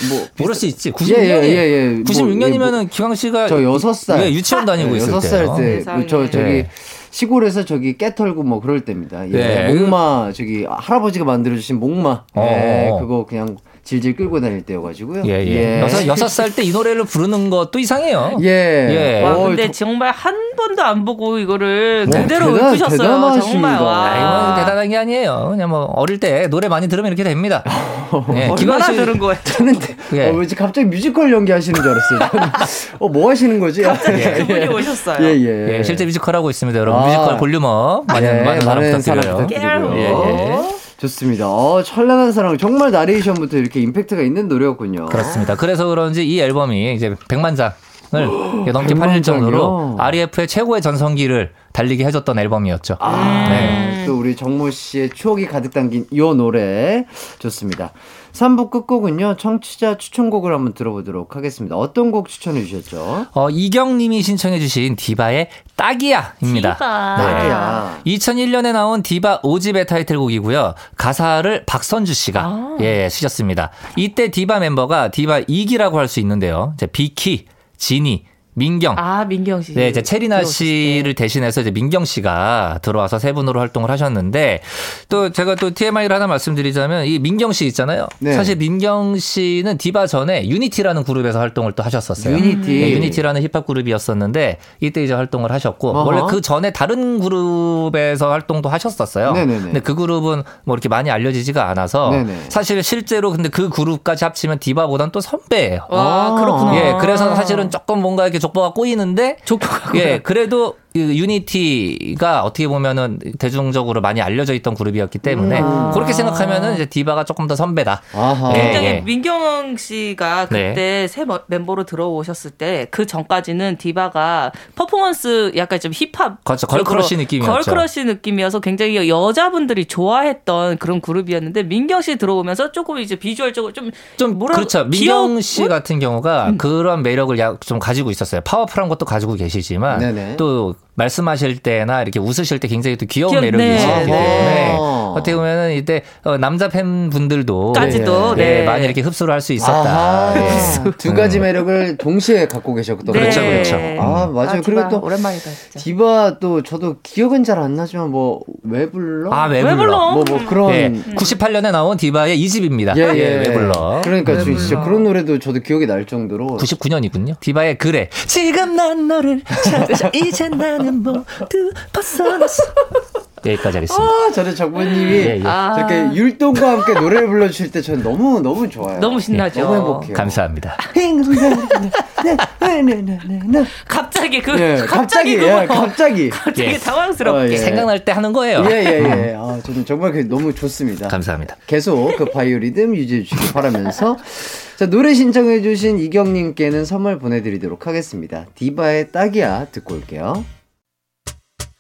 뭐, 모를 수 있지. 예, 예, 96년이. 예, 예. 뭐, 96년이면은 뭐, 기광 씨가 저 여섯 살. 예, 유치원 다니고 네, 있을. 살 때, 세상에. 저, 저기, 네. 시골에서 저기 깨 털고 뭐 그럴 때입니다. 예. 네. 목마, 저기, 할아버지가 만들어 주신 목마. 예, 어. 그거 그냥 질질 끌고 다닐 때여가지고요. 예, 예. 여섯, 여섯 살 때 이 노래를 부르는 것도 이상해요. 예. 예. 와, 어, 근데 저- 정말 한 번도 안 보고 이거를 와, 그대로 대단- 읊으셨어요. 대단하십니다. 정말 와. 아, 이건 대단한 게 아니에요. 그냥 뭐 어릴 때 노래 많이 들으면 이렇게 됩니다. <laughs> 예, 얼마나 씨 들은 거예요? 저는, 예. 어, 왠지 갑자기 뮤지컬 연기하시는 줄 알았어요. <laughs> 어, 뭐 하시는 거지? 그분이 오셨어요. 예, 예. 예, 실제 뮤지컬 하고 있습니다, 여러분. 아. 뮤지컬 볼륨업 많이 예, 많은 사랑 많은 사랑 부탁드려요. 부탁드리고요. 예, 예. 좋습니다. 어, 찬란한 사랑. 정말 나레이션부터 이렇게 임팩트가 있는 노래였군요. 그렇습니다. 그래서 그런지 이 앨범이 이제 100만 장 을 넘게 100만 팔릴? 정도로 REF의 최고의 전성기를 달리게 해줬던 앨범이었죠. 아, 네. 또 우리 정모 씨의 추억이 가득 담긴 이 노래 좋습니다. 3부 끝곡은요. 청취자 추천곡을 한번 들어보도록 하겠습니다. 어떤 곡 추천해 주셨죠? 어, 이경님이 신청해 주신 디바의 딱이야입니다. 디바. 네. 딱이야. 2001년에 나온 디바 5집의 타이틀곡이고요. 가사를 박선주 씨가 아. 예 쓰셨습니다. 이때 디바 멤버가 디바 2기라고 할 수 있는데요. 이제 비키, 지니, 민경, 아, 민경 씨. 네, 이제 채리나 씨를 대신해서 이제 민경 씨가 들어와서 세 분으로 활동을 하셨는데 또 제가 또 TMI를 하나 말씀드리자면 이 민경 씨 있잖아요. 네. 사실 민경 씨는 디바 전에 유니티라는 그룹에서 활동을 또 하셨었어요. 유니티. 네, 유니티라는 힙합 그룹이었었는데 이때 이제 활동을 하셨고 어허. 원래 그 전에 다른 그룹에서 활동도 하셨었어요. 네네네. 근데 그 그룹은 뭐 이렇게 많이 알려지지가 않아서 네네. 사실 실제로 근데 그 그룹까지 합치면 디바보단 또 선배예요. 아. 그렇구나. 예, 그래서 사실은 조금 뭔가 이렇게 족보가 꼬이는데 족보가 예, 그래도 그 유니티가 어떻게 보면은 대중적으로 많이 알려져 있던 그룹이었기 때문에 음. 그렇게 생각하면은 이제 디바가 조금 더 선배다. 아하. 예, 굉장히 예. 민경 씨가 네. 그때 새 머- 멤버로 들어오셨을 때 그 전까지는 디바가 퍼포먼스 약간 좀 힙합 그렇죠. 걸크러쉬 느낌이었죠. 걸크러쉬 느낌이어서 굉장히 여자분들이 좋아했던 그런 그룹이었는데 민경 씨 들어오면서 조금 이제 비주얼적으로 좀좀 뭐라 그렇죠. 민경 씨 귀여운? 같은 경우가 그런 매력을 야- 좀 가지고 있었어요. 파워풀한 것도 가지고 계시지만 네네. 또 말씀하실 때나 이렇게 웃으실 때 굉장히 또 귀여운 귀엽- 매력이 네, 있었기 네. 때문에 어. 어떻게 보면은 이때 어, 남자 팬분들도 까지도, 예, 네. 많이 이렇게 흡수를 할 수 있었다. 예. 두 가지 매력을 동시에 갖고 계셨던 그렇죠. 그렇죠. 아, 맞아요. 아, 그리고 또 오랜만이다 진짜. 디바 또 저도 기억은 잘 안 나지만 뭐 왜 불러? 아, 왜왜 불러? 불러? 뭐, 뭐 그런 예, 98년에 나온 디바의 2집입니다. 예, 예. 왜 불러? 그러니까 저 진짜 그런 노래도 저도 기억이 날 정도로 99년이군요. 디바의 그래. 지금 난 너를 찾아 이제 나는 모두 벗어났어. <laughs> 여기까지 하겠습니다. 아, 저는 정부님이 예, 예. 아. 저렇게 율동과 함께 노래를 불러주실 때 저는 너무 너무 좋아요. 너무 신나죠. 너무 행복해요. 감사합니다. 갑자기 그 예, 갑자기, 갑자기 그거 예, 갑자기. 갑자기 예. 당황스럽게 어, 예. 생각날 때 하는 거예요. 예, 예, 예. 아, 저는 정말 너무 좋습니다. 감사합니다. 계속 그 바이오리듬 유지해 주시기 바라면서 자 노래 신청해 주신 이경님께는 선물 보내드리도록 하겠습니다. 디바의 딱이야 듣고 올게요.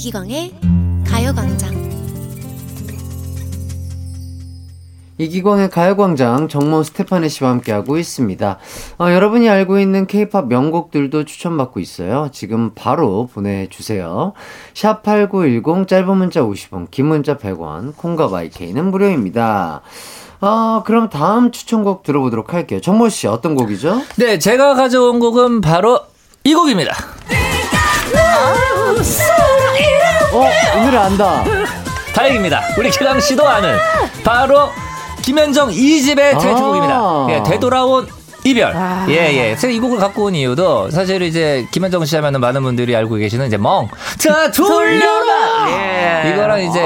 이기광의 가요광장 이기광의 가요광장 정모 스테파네 씨와 함께하고 있습니다. 어, 여러분이 알고 있는 케이팝 명곡들도 추천받고 있어요. 지금 바로 보내주세요. 샵8910 짧은 문자 50원, 긴 문자 100원, 콩과 마이케이는 무료입니다. 아, 그럼 다음 추천곡 들어보도록 할게요. 정모 씨 어떤 곡이죠? 네, 제가 가져온 곡은 바로 이 곡입니다. 어, 이 노래 안다. 다행입니다. 우리 기랑 씨도 아는 바로 김현정 2집의 타이틀곡입니다. 아. 예, 되돌아온 이별. 예, 예. 제가 이 곡을 갖고 온 이유도 사실 이제 김현정 씨 하면은 많은 분들이 알고 계시는 이제 멍. 자, 돌려라! 예. 이거랑 이제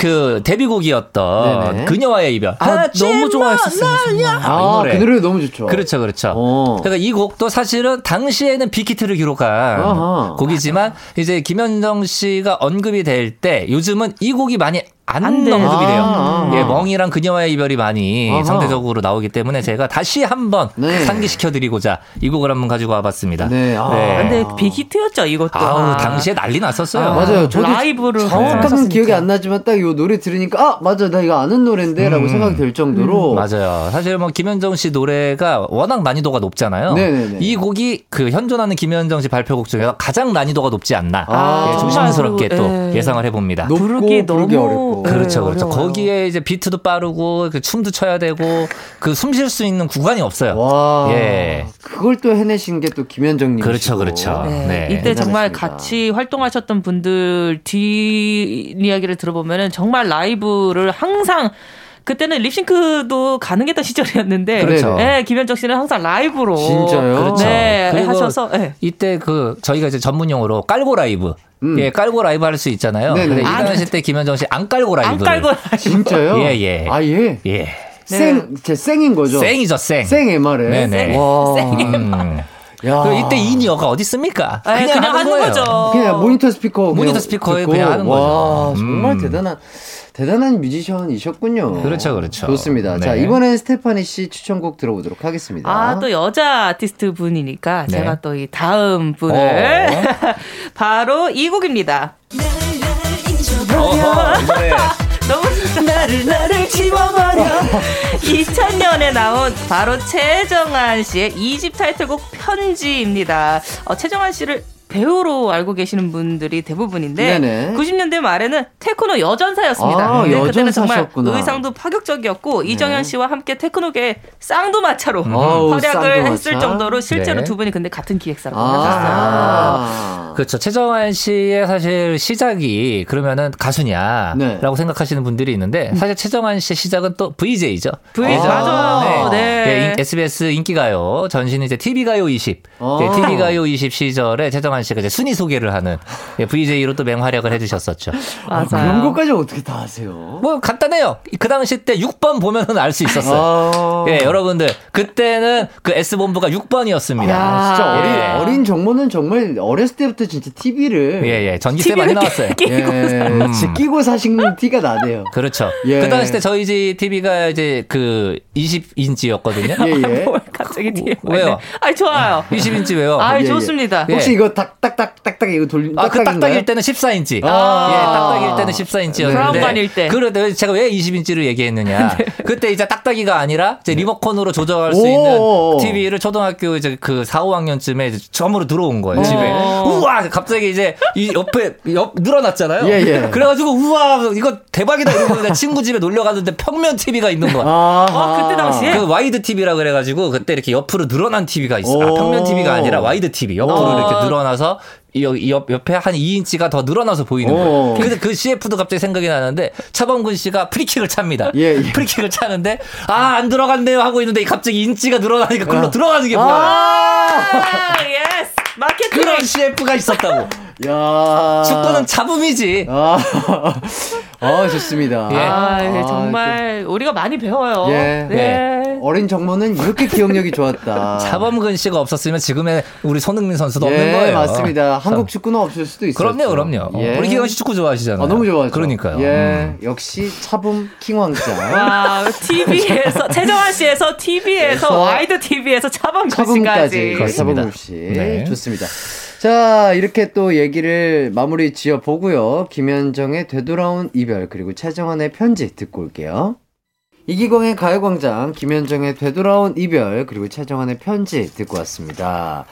그 데뷔곡이었던 네네. 그녀와의 이별. 아, 너무 좋아했었어요. 아, 이 아, 노래. 그 노래 너무 좋죠. 그렇죠, 그렇죠. 어. 그러니까 이 곡도 사실은 당시에는 빅히트를 기록한 아하. 곡이지만 이제 김현정 씨가 언급이 될 때 요즘은 이 곡이 많이 안, 안. 언급이 돼요. 아. 예, 멍이랑 그녀와의 이별이 많이 아하. 상대적으로 나오기 때문에 제가 다시 한번 네. 상기시켜드리고자 이 곡을 한번 가지고 와봤습니다. 네, 아. 근데 빅히트였죠 이것도. 아우, 아. 당시에 난리 났었어요. 아, 맞아요. 저도 라이브를 했었으니까. 기억이 안 나지만 딱 이 노래 들으니까 아 맞아 나 이거 아는 노래인데라고 음. 생각이 들 정도로 맞아요. 사실 뭐 김현정 씨 노래가 워낙 난이도가 높잖아요. 네네네. 이 곡이 그 현존하는 김현정 씨 발표곡 중에서 가장 난이도가 높지 않나. 아, 예, 조심스럽게 또 예. 예상을 해봅니다. 높고 부르기 너무- 어렵고 그렇죠, 네, 그렇죠. 어려워요. 거기에 이제 비트도 빠르고 그 춤도 춰야 되고 그 숨 쉴 수 있는 구간이 없어요. 와 예. 그걸 또 해내신 게 또 김현정님 그렇죠, 그렇죠. 네. 네. 이때 정말 대단하십니다. 같이 활동하셨던 분들 뒤 이야기를 들어보면은 정말 라이브를 항상 그때는 립싱크도 가능했던 <laughs> 시절이었는데, 그렇죠. 네, 김현정 씨는 항상 라이브로 진짜요? 그렇죠. 네, 그리고 하셔서 네. 이때 그 저희가 이제 전문 용어로 깔고 라이브. 음. 예, 깔고 라이브 할 수 있잖아요. 네네. 근데 아, 이당시 때 김현정 씨 안 깔고 라이브. 안 깔고 라이브. 진짜요? 예, 예. 아 예. 예. 생, 제 생인 거죠? 생이죠, 생. 생 MR에. 네네. 와. 음. 야. 그 이때 in-ear가 어디 있습니까? 네, 그냥, 하는 거예요. 거죠. 그냥 모니터 스피커 모니터 그냥 스피커에. 그냥 하는 와, 거죠. 정말 음. 대단한 대단한 뮤지션이셨군요. 그렇죠, 그렇죠. 좋습니다. 자, 네. 이번엔 스테파니 씨 추천곡 들어보도록 하겠습니다. 아, 또 여자 아티스트 분이니까 네. 제가 또 이 다음 분을 어. <laughs> 바로 이 곡입니다. <laughs> 너무 나를 나를 지워버려 <laughs> 2000년에 나온 바로 최정한 씨의 2집 타이틀곡 편지입니다 어, 최정한 씨를 배우로 알고 계시는 분들이 대부분인데 네네. 90년대 말에는 테크노 여전사였습니다. 아, 네, 그때는 정말 여전사셨구나. 의상도 파격적이었고 네. 이정현 씨와 함께 테크노계 쌍두마차로 어우, 활약을 쌍두마차. 했을 정도로 실제로 네. 두 분이 근데 같은 기획사로 만났었어요. 아. 그렇죠. 최정환 씨의 사실 시작이 그러면은 가수냐라고 네. 생각하시는 분들이 있는데 사실 최정환 씨의 시작은 또 VJ죠. V 아. 맞아요. 네. 네, 인- SBS 인기가요. 전신은 이제 TV가요 20. 아. 네, TV가요 20 시절에 최정환 씨가 이제 순위 소개를 하는 예, VJ로 또 맹활약을 해주셨었죠. 맞아요. 그런 것까지 어떻게 다 아세요? 뭐 간단해요. 그 당시 때 6번 보면은 알 수 있었어요. 아. 예, 여러분들 그때는 그 S 본부가 6번이었습니다. 아, 진짜 어린, 예. 어린 정모는 정말 어렸을 때부터 진짜 TV를 예, 예. 전기세 많이 나왔어요. 예, 음. 지키고 사신 티가 나네요. 그렇죠. 예. 그 당시 때 저희 집 TV가 이제 그 20인치였거든요. 예, 예. 뭘 <laughs> 갑자기 뒤에 왜요? 아 좋아요. 20인치 왜요? 아 예, 예. 좋습니다. 예. 혹시 이거 딱딱딱 딱딱 이거 돌리 아, 그? 딱딱일 때는 14인치. 아. 예, 딱딱일 때는 14인치였는데. 브라운관일 때. 그런데 제가 왜 20인치를 얘기했느냐. 그때 이제 딱딱이가 아니라 이제 리모컨으로 조정할 수 오. 있는 TV를 초등학교 이제 그 4, 5학년쯤에 이제 처음으로 들어온 거예요, 집에. 우와! 갑자기 이제 이 옆에, 옆, 늘어났잖아요. 예, 예. 그래가지고 우와! 이거 대박이다! 이러고 친구 집에 놀러 갔는데 평면 TV가 있는 거야. 아, 어, 그때 당시에? 그 와이드 TV라 그래가지고 그때 이렇게 옆으로 늘어난 TV가 있어. 아, 오. 평면 TV가 아니라 와이드 TV. 옆으로 어. 이렇게 늘어나 서 이, 이 옆, 옆에 한 2인치가 더 늘어나서 보이는 오. 거예요. 근데 그 CF도 갑자기 생각이 나는데 차범근 씨가 프리킥을 찹니다. 예, 예. 프리킥을 차는데 아 안 들어간대요 하고 있는데 갑자기 인치가 늘어나니까 글로 들어가는 게 보여요. 아, yes. 마케팅. 그런 CF가 있었다고. 야. 축구는 차붐이지. 아, 아 좋습니다. 예. 아, 예, 아, 정말 우리가 많이 배워요. 예. 네. 어린 정모는 이렇게 기억력이 좋았다. 차범근 씨가 없었으면 지금의 우리 손흥민 선수도 예, 없는 거예요. 맞습니다. 한국 축구는 없을 수도 있어요. 그럼요, 그럼요. 예. 우리 기광 씨 축구 좋아하시잖아요. 아, 너무 좋아요. 그러니까요. 예, 음. 역시 차붐 킹왕짱. 와, TV에서 <laughs> 최정환 씨에서 TV에서 와이드 TV에서 차범근 차붐까지. 씨까지. 그렇습니다. 차범 씨. 네. 좋습니다. 자, 이렇게 또 얘기를 마무리 지어 보고요. 김현정의 되돌아온 이별 그리고 최정환의 편지 듣고 올게요. 이기광의 가요광장, 김현정의 되돌아온 이별, 그리고 최정환의 편지 듣고 왔습니다.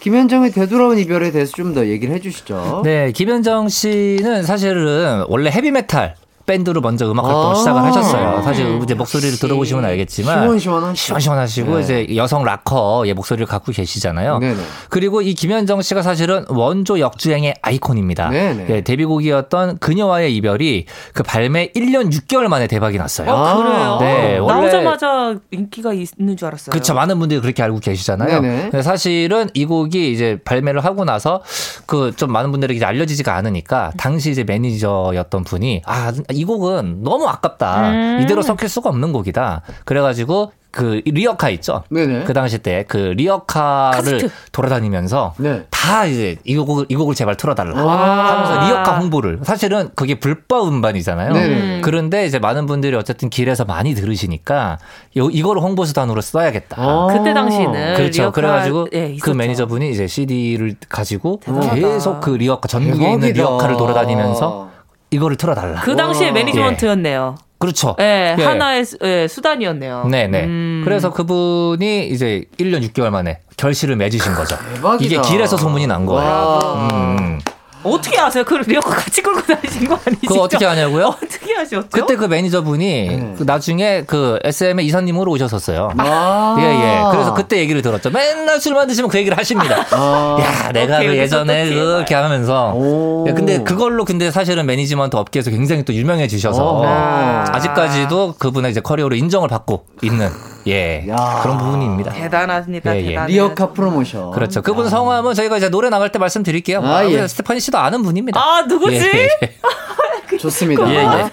김현정의 되돌아온 이별에 대해서 좀 더 얘기를 해주시죠. 네, 김현정 씨는 사실은 원래 헤비메탈 밴드로 먼저 음악 활동을 아. 시작을 하셨어요. 사실 이제 목소리를 들어보시면 알겠지만 시원시원하시죠. 시원시원하시고 네. 이제 여성 락커의 목소리를 갖고 계시잖아요. 네네. 그리고 이 김현정 씨가 사실은 원조 역주행의 아이콘입니다. 네네. 예, 데뷔곡이었던 그녀와의 이별이 그 발매 1년 6개월 만에 대박이 났어요. 어, 그래요? 네, 원래- 나오자마자 인기가 있는 줄 알았어요. 그렇죠. 많은 분들이 그렇게 알고 계시잖아요. 네네. 근데 사실은 이 곡이 이제 발매를 하고 나서 그 좀 많은 분들에게 알려지지가 않으니까 당시 이제 매니저였던 분이 아, 이 곡은 너무 아깝다. 음. 이대로 썩힐 수가 없는 곡이다. 그래가지고 그 리어카 있죠. 네네. 그 당시 때 그 리어카를 카세트. 돌아다니면서 네. 다 이제 이 곡을 이 곡을 제발 틀어달라 아. 하면서 리어카 홍보를 사실은 그게 불법 음반이잖아요. 네네. 그런데 이제 많은 분들이 어쨌든 길에서 많이 들으시니까 요, 이거를 홍보 수단으로 써야겠다. 아. 그때 당시는 그렇죠. 리어카- 그래가지고 예, 그. 매니저분이 이제 CD를 가지고 대단하다. 계속 그 리어카 전국에 있는 대박이다. 리어카를 돌아다니면서 이거를 틀어달라. 그 당시에 와. 매니지먼트였네요. 그렇죠. 예, 예. 하나의 수, 예, 수단이었네요. 네네. 음. 그래서 그분이 이제 1년 6개월 만에 결실을 맺으신 거죠. 대박이다. 이게 길에서 소문이 난 거예요. 와. 음. 어떻게 아세요? 그 리어카 같이 끌고 다니신 거 아니시죠? 그거 어떻게 하냐고요? 어떻게 하셨죠? 그때 그 매니저분이 네. 그 나중에 그 SM의 이사님으로 오셨었어요. 아. 예, 예. 그래서 그때 얘기를 들었죠. 맨날 술만 드시면 그 얘기를 하십니다. 아. 야, 내가 오케이, 그 예전에 또 그. 이렇게 하면서. 오. 야, 근데 그걸로 근데 사실은 매니지먼트 업계에서 굉장히 또 유명해지셔서 어. 아직까지도 그분의 이제 커리어로 인정을 받고 있는 예 야. 그런 부분입니다. 대단합니다. 예, 예. 대단해. 리어카 프로모션. 그렇죠. 그분 성함은 저희가 이제 노래 나갈 때 말씀드릴게요. 아, 아, 예. 스테파니 씨도 아는 분입니다. 아, 누구지? 예, 예. 좋습니다. 예, 예.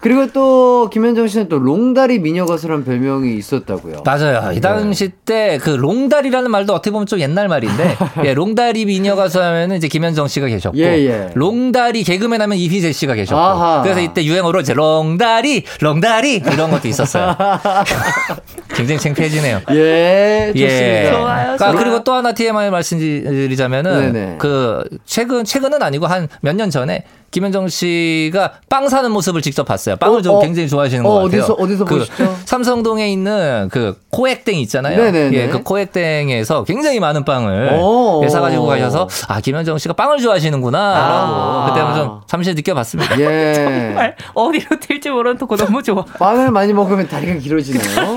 그리고 또 김현정 씨는 또 롱다리 미녀 가수라는 별명이 있었다고요. 맞아요. 이 당시 때 그 롱다리라는 말도 어떻게 보면 좀 옛날 말인데, <laughs> 예, 롱다리 미녀 가수 하면은 이제 김현정 씨가 계셨고, 예, 예. 롱다리 개그맨 하면 이휘재 씨가 계셨고, 아하. 그래서 이때 유행어로 이제 롱다리, 롱다리 이런 것도 있었어요. <laughs> 굉장히 창피해지네요. 예, 좋습니다. 예. 좋아요, 아, 좋아요. 그리고 또 하나 TMI 말씀드리자면은 네네. 그 최근 최근은 아니고 한 몇 년 전에 김현정 씨가 빵 사는 모습을 직접 봤어요. 빵을 어, 좀 어. 굉장히 좋아하시는 어, 것 같아요. 어디서- 어디서 그 보시죠? 삼성동에 있는 그 코엑땡 있잖아요. 네네네. 예, 그 코엑땡에서 굉장히 많은 빵을 오. 예, 사가지고 가셔서 아 김현정 씨가 빵을 좋아하시는구나라고 아. 그때 한번 좀 잠시 느껴봤습니다. 예. <laughs> 정말 어디로 튈지 모르는 또 너무 좋아. 빵을 많이 먹으면 다리가 길어지나요? <laughs>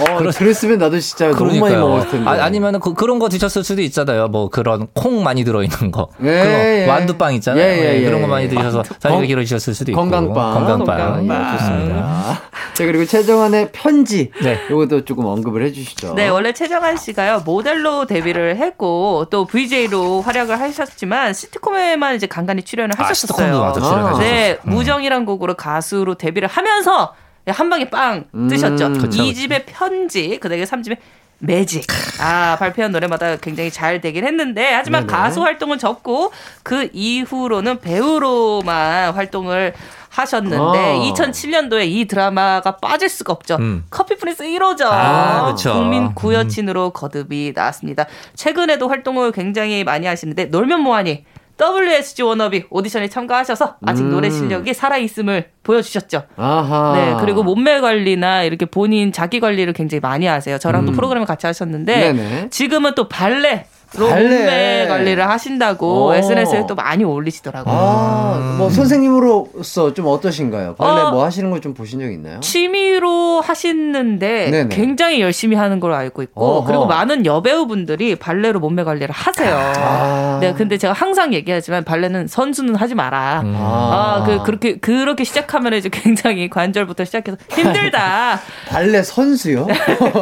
어, 그랬으면 나도 진짜 너무 많이 그러니까요. 먹었을 텐데. 아, 아니면 그, 그런 거 드셨을 수도 있잖아요. 뭐 그런 콩 많이 들어있는 거. 예, 그런 예. 완두빵 있잖아요. 예, 예, 예, 그런 예. 거 많이 드셔서 다리가 건- 길어지셨을 수도 있고. 건강빵. 건강빵. 건강빵. 예, 좋습니다. 자, 그리고 최정환의 편지. 네. 요것도 조금 언급을 해주시죠. 네, 원래 최정한 씨가요, 모델로 데뷔를 했고, 또 VJ로 활약을 하셨지만, 시트콤에만 이제 간간히 출연을 아, 하셨었어요. 시트콤도 맞아, 출연하셨었어. 네, 음. 무정이란 곡으로 가수로 데뷔를 하면서, 한 방에 빵 뜨셨죠. 음. 이 집의 편지, 그 다음에 3집의 매직. 아, 발표한 노래마다 굉장히 잘 되긴 했는데, 하지만 네네. 가수 활동은 접고, 그 이후로는 배우로만 활동을 하셨는데, 아. 2007년도에 이 드라마가 빠질 수가 없죠. 음. 커피 프린스 1호죠. 아. 국민 구여친으로 거듭이 나왔습니다. 최근에도 활동을 굉장히 많이 하시는데, 놀면 뭐하니? WSG 워너비 오디션에 참가하셔서 아직 음. 노래 실력이 살아있음을 보여주셨죠. 아하. 네, 그리고 몸매 관리나 이렇게 본인 자기 관리를 굉장히 많이 하세요. 저랑도 음. 프로그램을 같이 하셨는데 네네. 지금은 또 발레. 몸매 관리를 하신다고 오. SNS에 또 많이 올리시더라고요. 아, 뭐 선생님으로서 좀 어떠신가요? 발레 어. 뭐 하시는 걸 좀 보신 적 있나요? 취미로 하시는데 네네. 굉장히 열심히 하는 걸로 알고 있고 어허. 그리고 많은 여배우분들이 발레로 몸매 관리를 하세요. 아. 네, 근데 제가 항상 얘기하지만 발레는 선수는 하지 마라. 음. 아, 그 그렇게 그렇게 시작하면 이제 굉장히 관절부터 시작해서 힘들다. <laughs> 발레 선수요?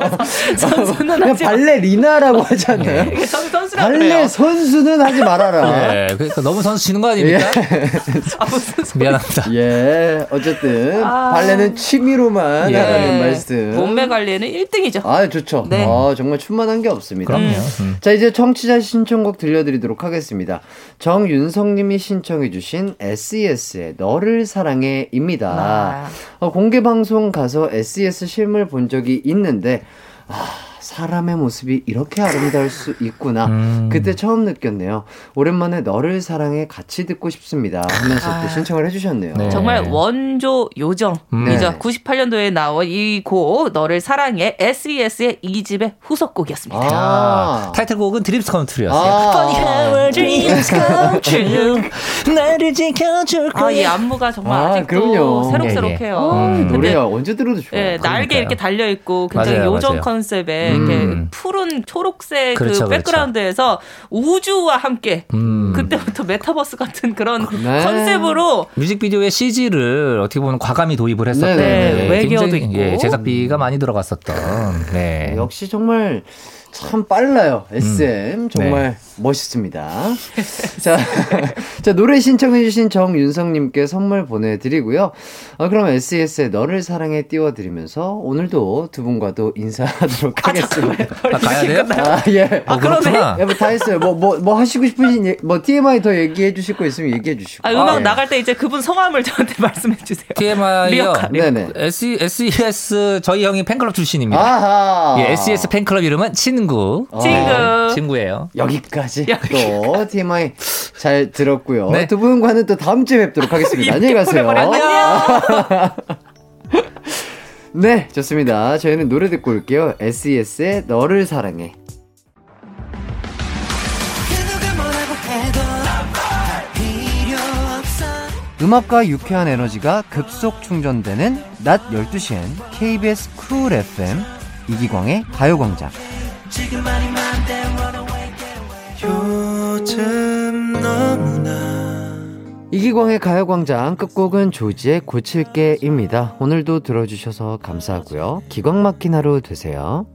<laughs> 선수는 하지 마. 발레리나라고 <laughs> 하지 않나요? 선, 선수라 발레 그래요. 선수는 하지 말아라. <laughs> 예, 그러니까 너무 선수 치는 거 아닙니까? <laughs> 아, 무슨 소리. 미안합니다. 예, 어쨌든 아. 발레는 취미로만 예. 하라는 말씀. 몸매 관리에는 1등이죠. 아, 좋죠. 네. 아, 정말 충만한 게 없습니다. 그럼요. 음. 자, 이제 청취자 신청곡 들려드리도록 하겠습니다. 정윤성님이 신청해주신 SES의 너를 사랑해입니다. 아. 어, 공개 방송 가서 SES 실물 본 적이 있는데, 아, 사람의 모습이 이렇게 아름다울 수 있구나. 음. 그때 처음 느꼈네요. 오랜만에 너를 사랑해 같이 듣고 싶습니다. 하면서 아. 또 신청을 해주셨네요. 네. 정말 원조 요정이죠. 음. 네. 98년도에 나온 이 곡 너를 사랑해 SES의 2집의 후속곡이었습니다. 아, 타이틀곡은 Dreams Come True였어요. 아. dreams come true. <laughs> 나를 지켜줄 아, 이 안무가 정말 아, 아, 직도 그럼요. 새록새록해요. 아, 근데 노래야 언제 들어도 좋아요. 예, 날개 그러니까요. 이렇게 달려 있고 굉장히 맞아요, 요정 맞아요. 컨셉의 음. 이렇게 푸른 초록색 그렇죠, 그 그렇죠. 백그라운드에서 우주와 함께 음. 그때부터 메타버스 같은 그런 네. 컨셉으로 뮤직비디오에 CG를 어떻게 보면 과감히 도입을 했었던 네, 네, 외계어도 굉장히, 있고. 예, 제작비가 많이 들어갔었던 네. 역시 정말 참 빨라요. SM 정말 멋있습니다. <laughs> 자, <laughs> 자 노래 신청해주신 정윤성님께 선물 보내드리고요. 어, 그럼 SES의 너를 사랑해 띄워드리면서 오늘도 두 분과도 인사하도록 하겠습니다. <laughs> 아, 가야 돼요? 아 예. 아, 그렇구나. 예, 뭐 다 했어요. 뭐 뭐 뭐 하시고 싶으신 얘- 뭐 TMI 더 얘기해 주실 거 있으면 얘기해 주시고. 아, 음악 예. 나갈 때 이제 그분 성함을 저한테 말씀해 주세요. TMI요. 네네. SES 저희 형이 팬클럽 출신입니다. 아하. 예, SES 팬클럽 이름은 친 구. 어. 친구. 친구예요. 여기까지 여기까지. 또 TMI 잘 들었고요. 네. 두 분과는 또 다음 주에 뵙도록 하겠습니다. 안녕히 가세요. 안녕. <laughs> 네, 좋습니다. 저희는 노래 듣고 올게요. SES의 너를 사랑해. 음악과 유쾌한 에너지가 급속 충전되는 낮 12시엔 KBS 쿨 FM 이기광의 가요광장. 이기광의 가요광장 끝곡은 조지의 고칠게입니다. 오늘도 들어주셔서 감사하고요. 기광 막힌 하루 되세요.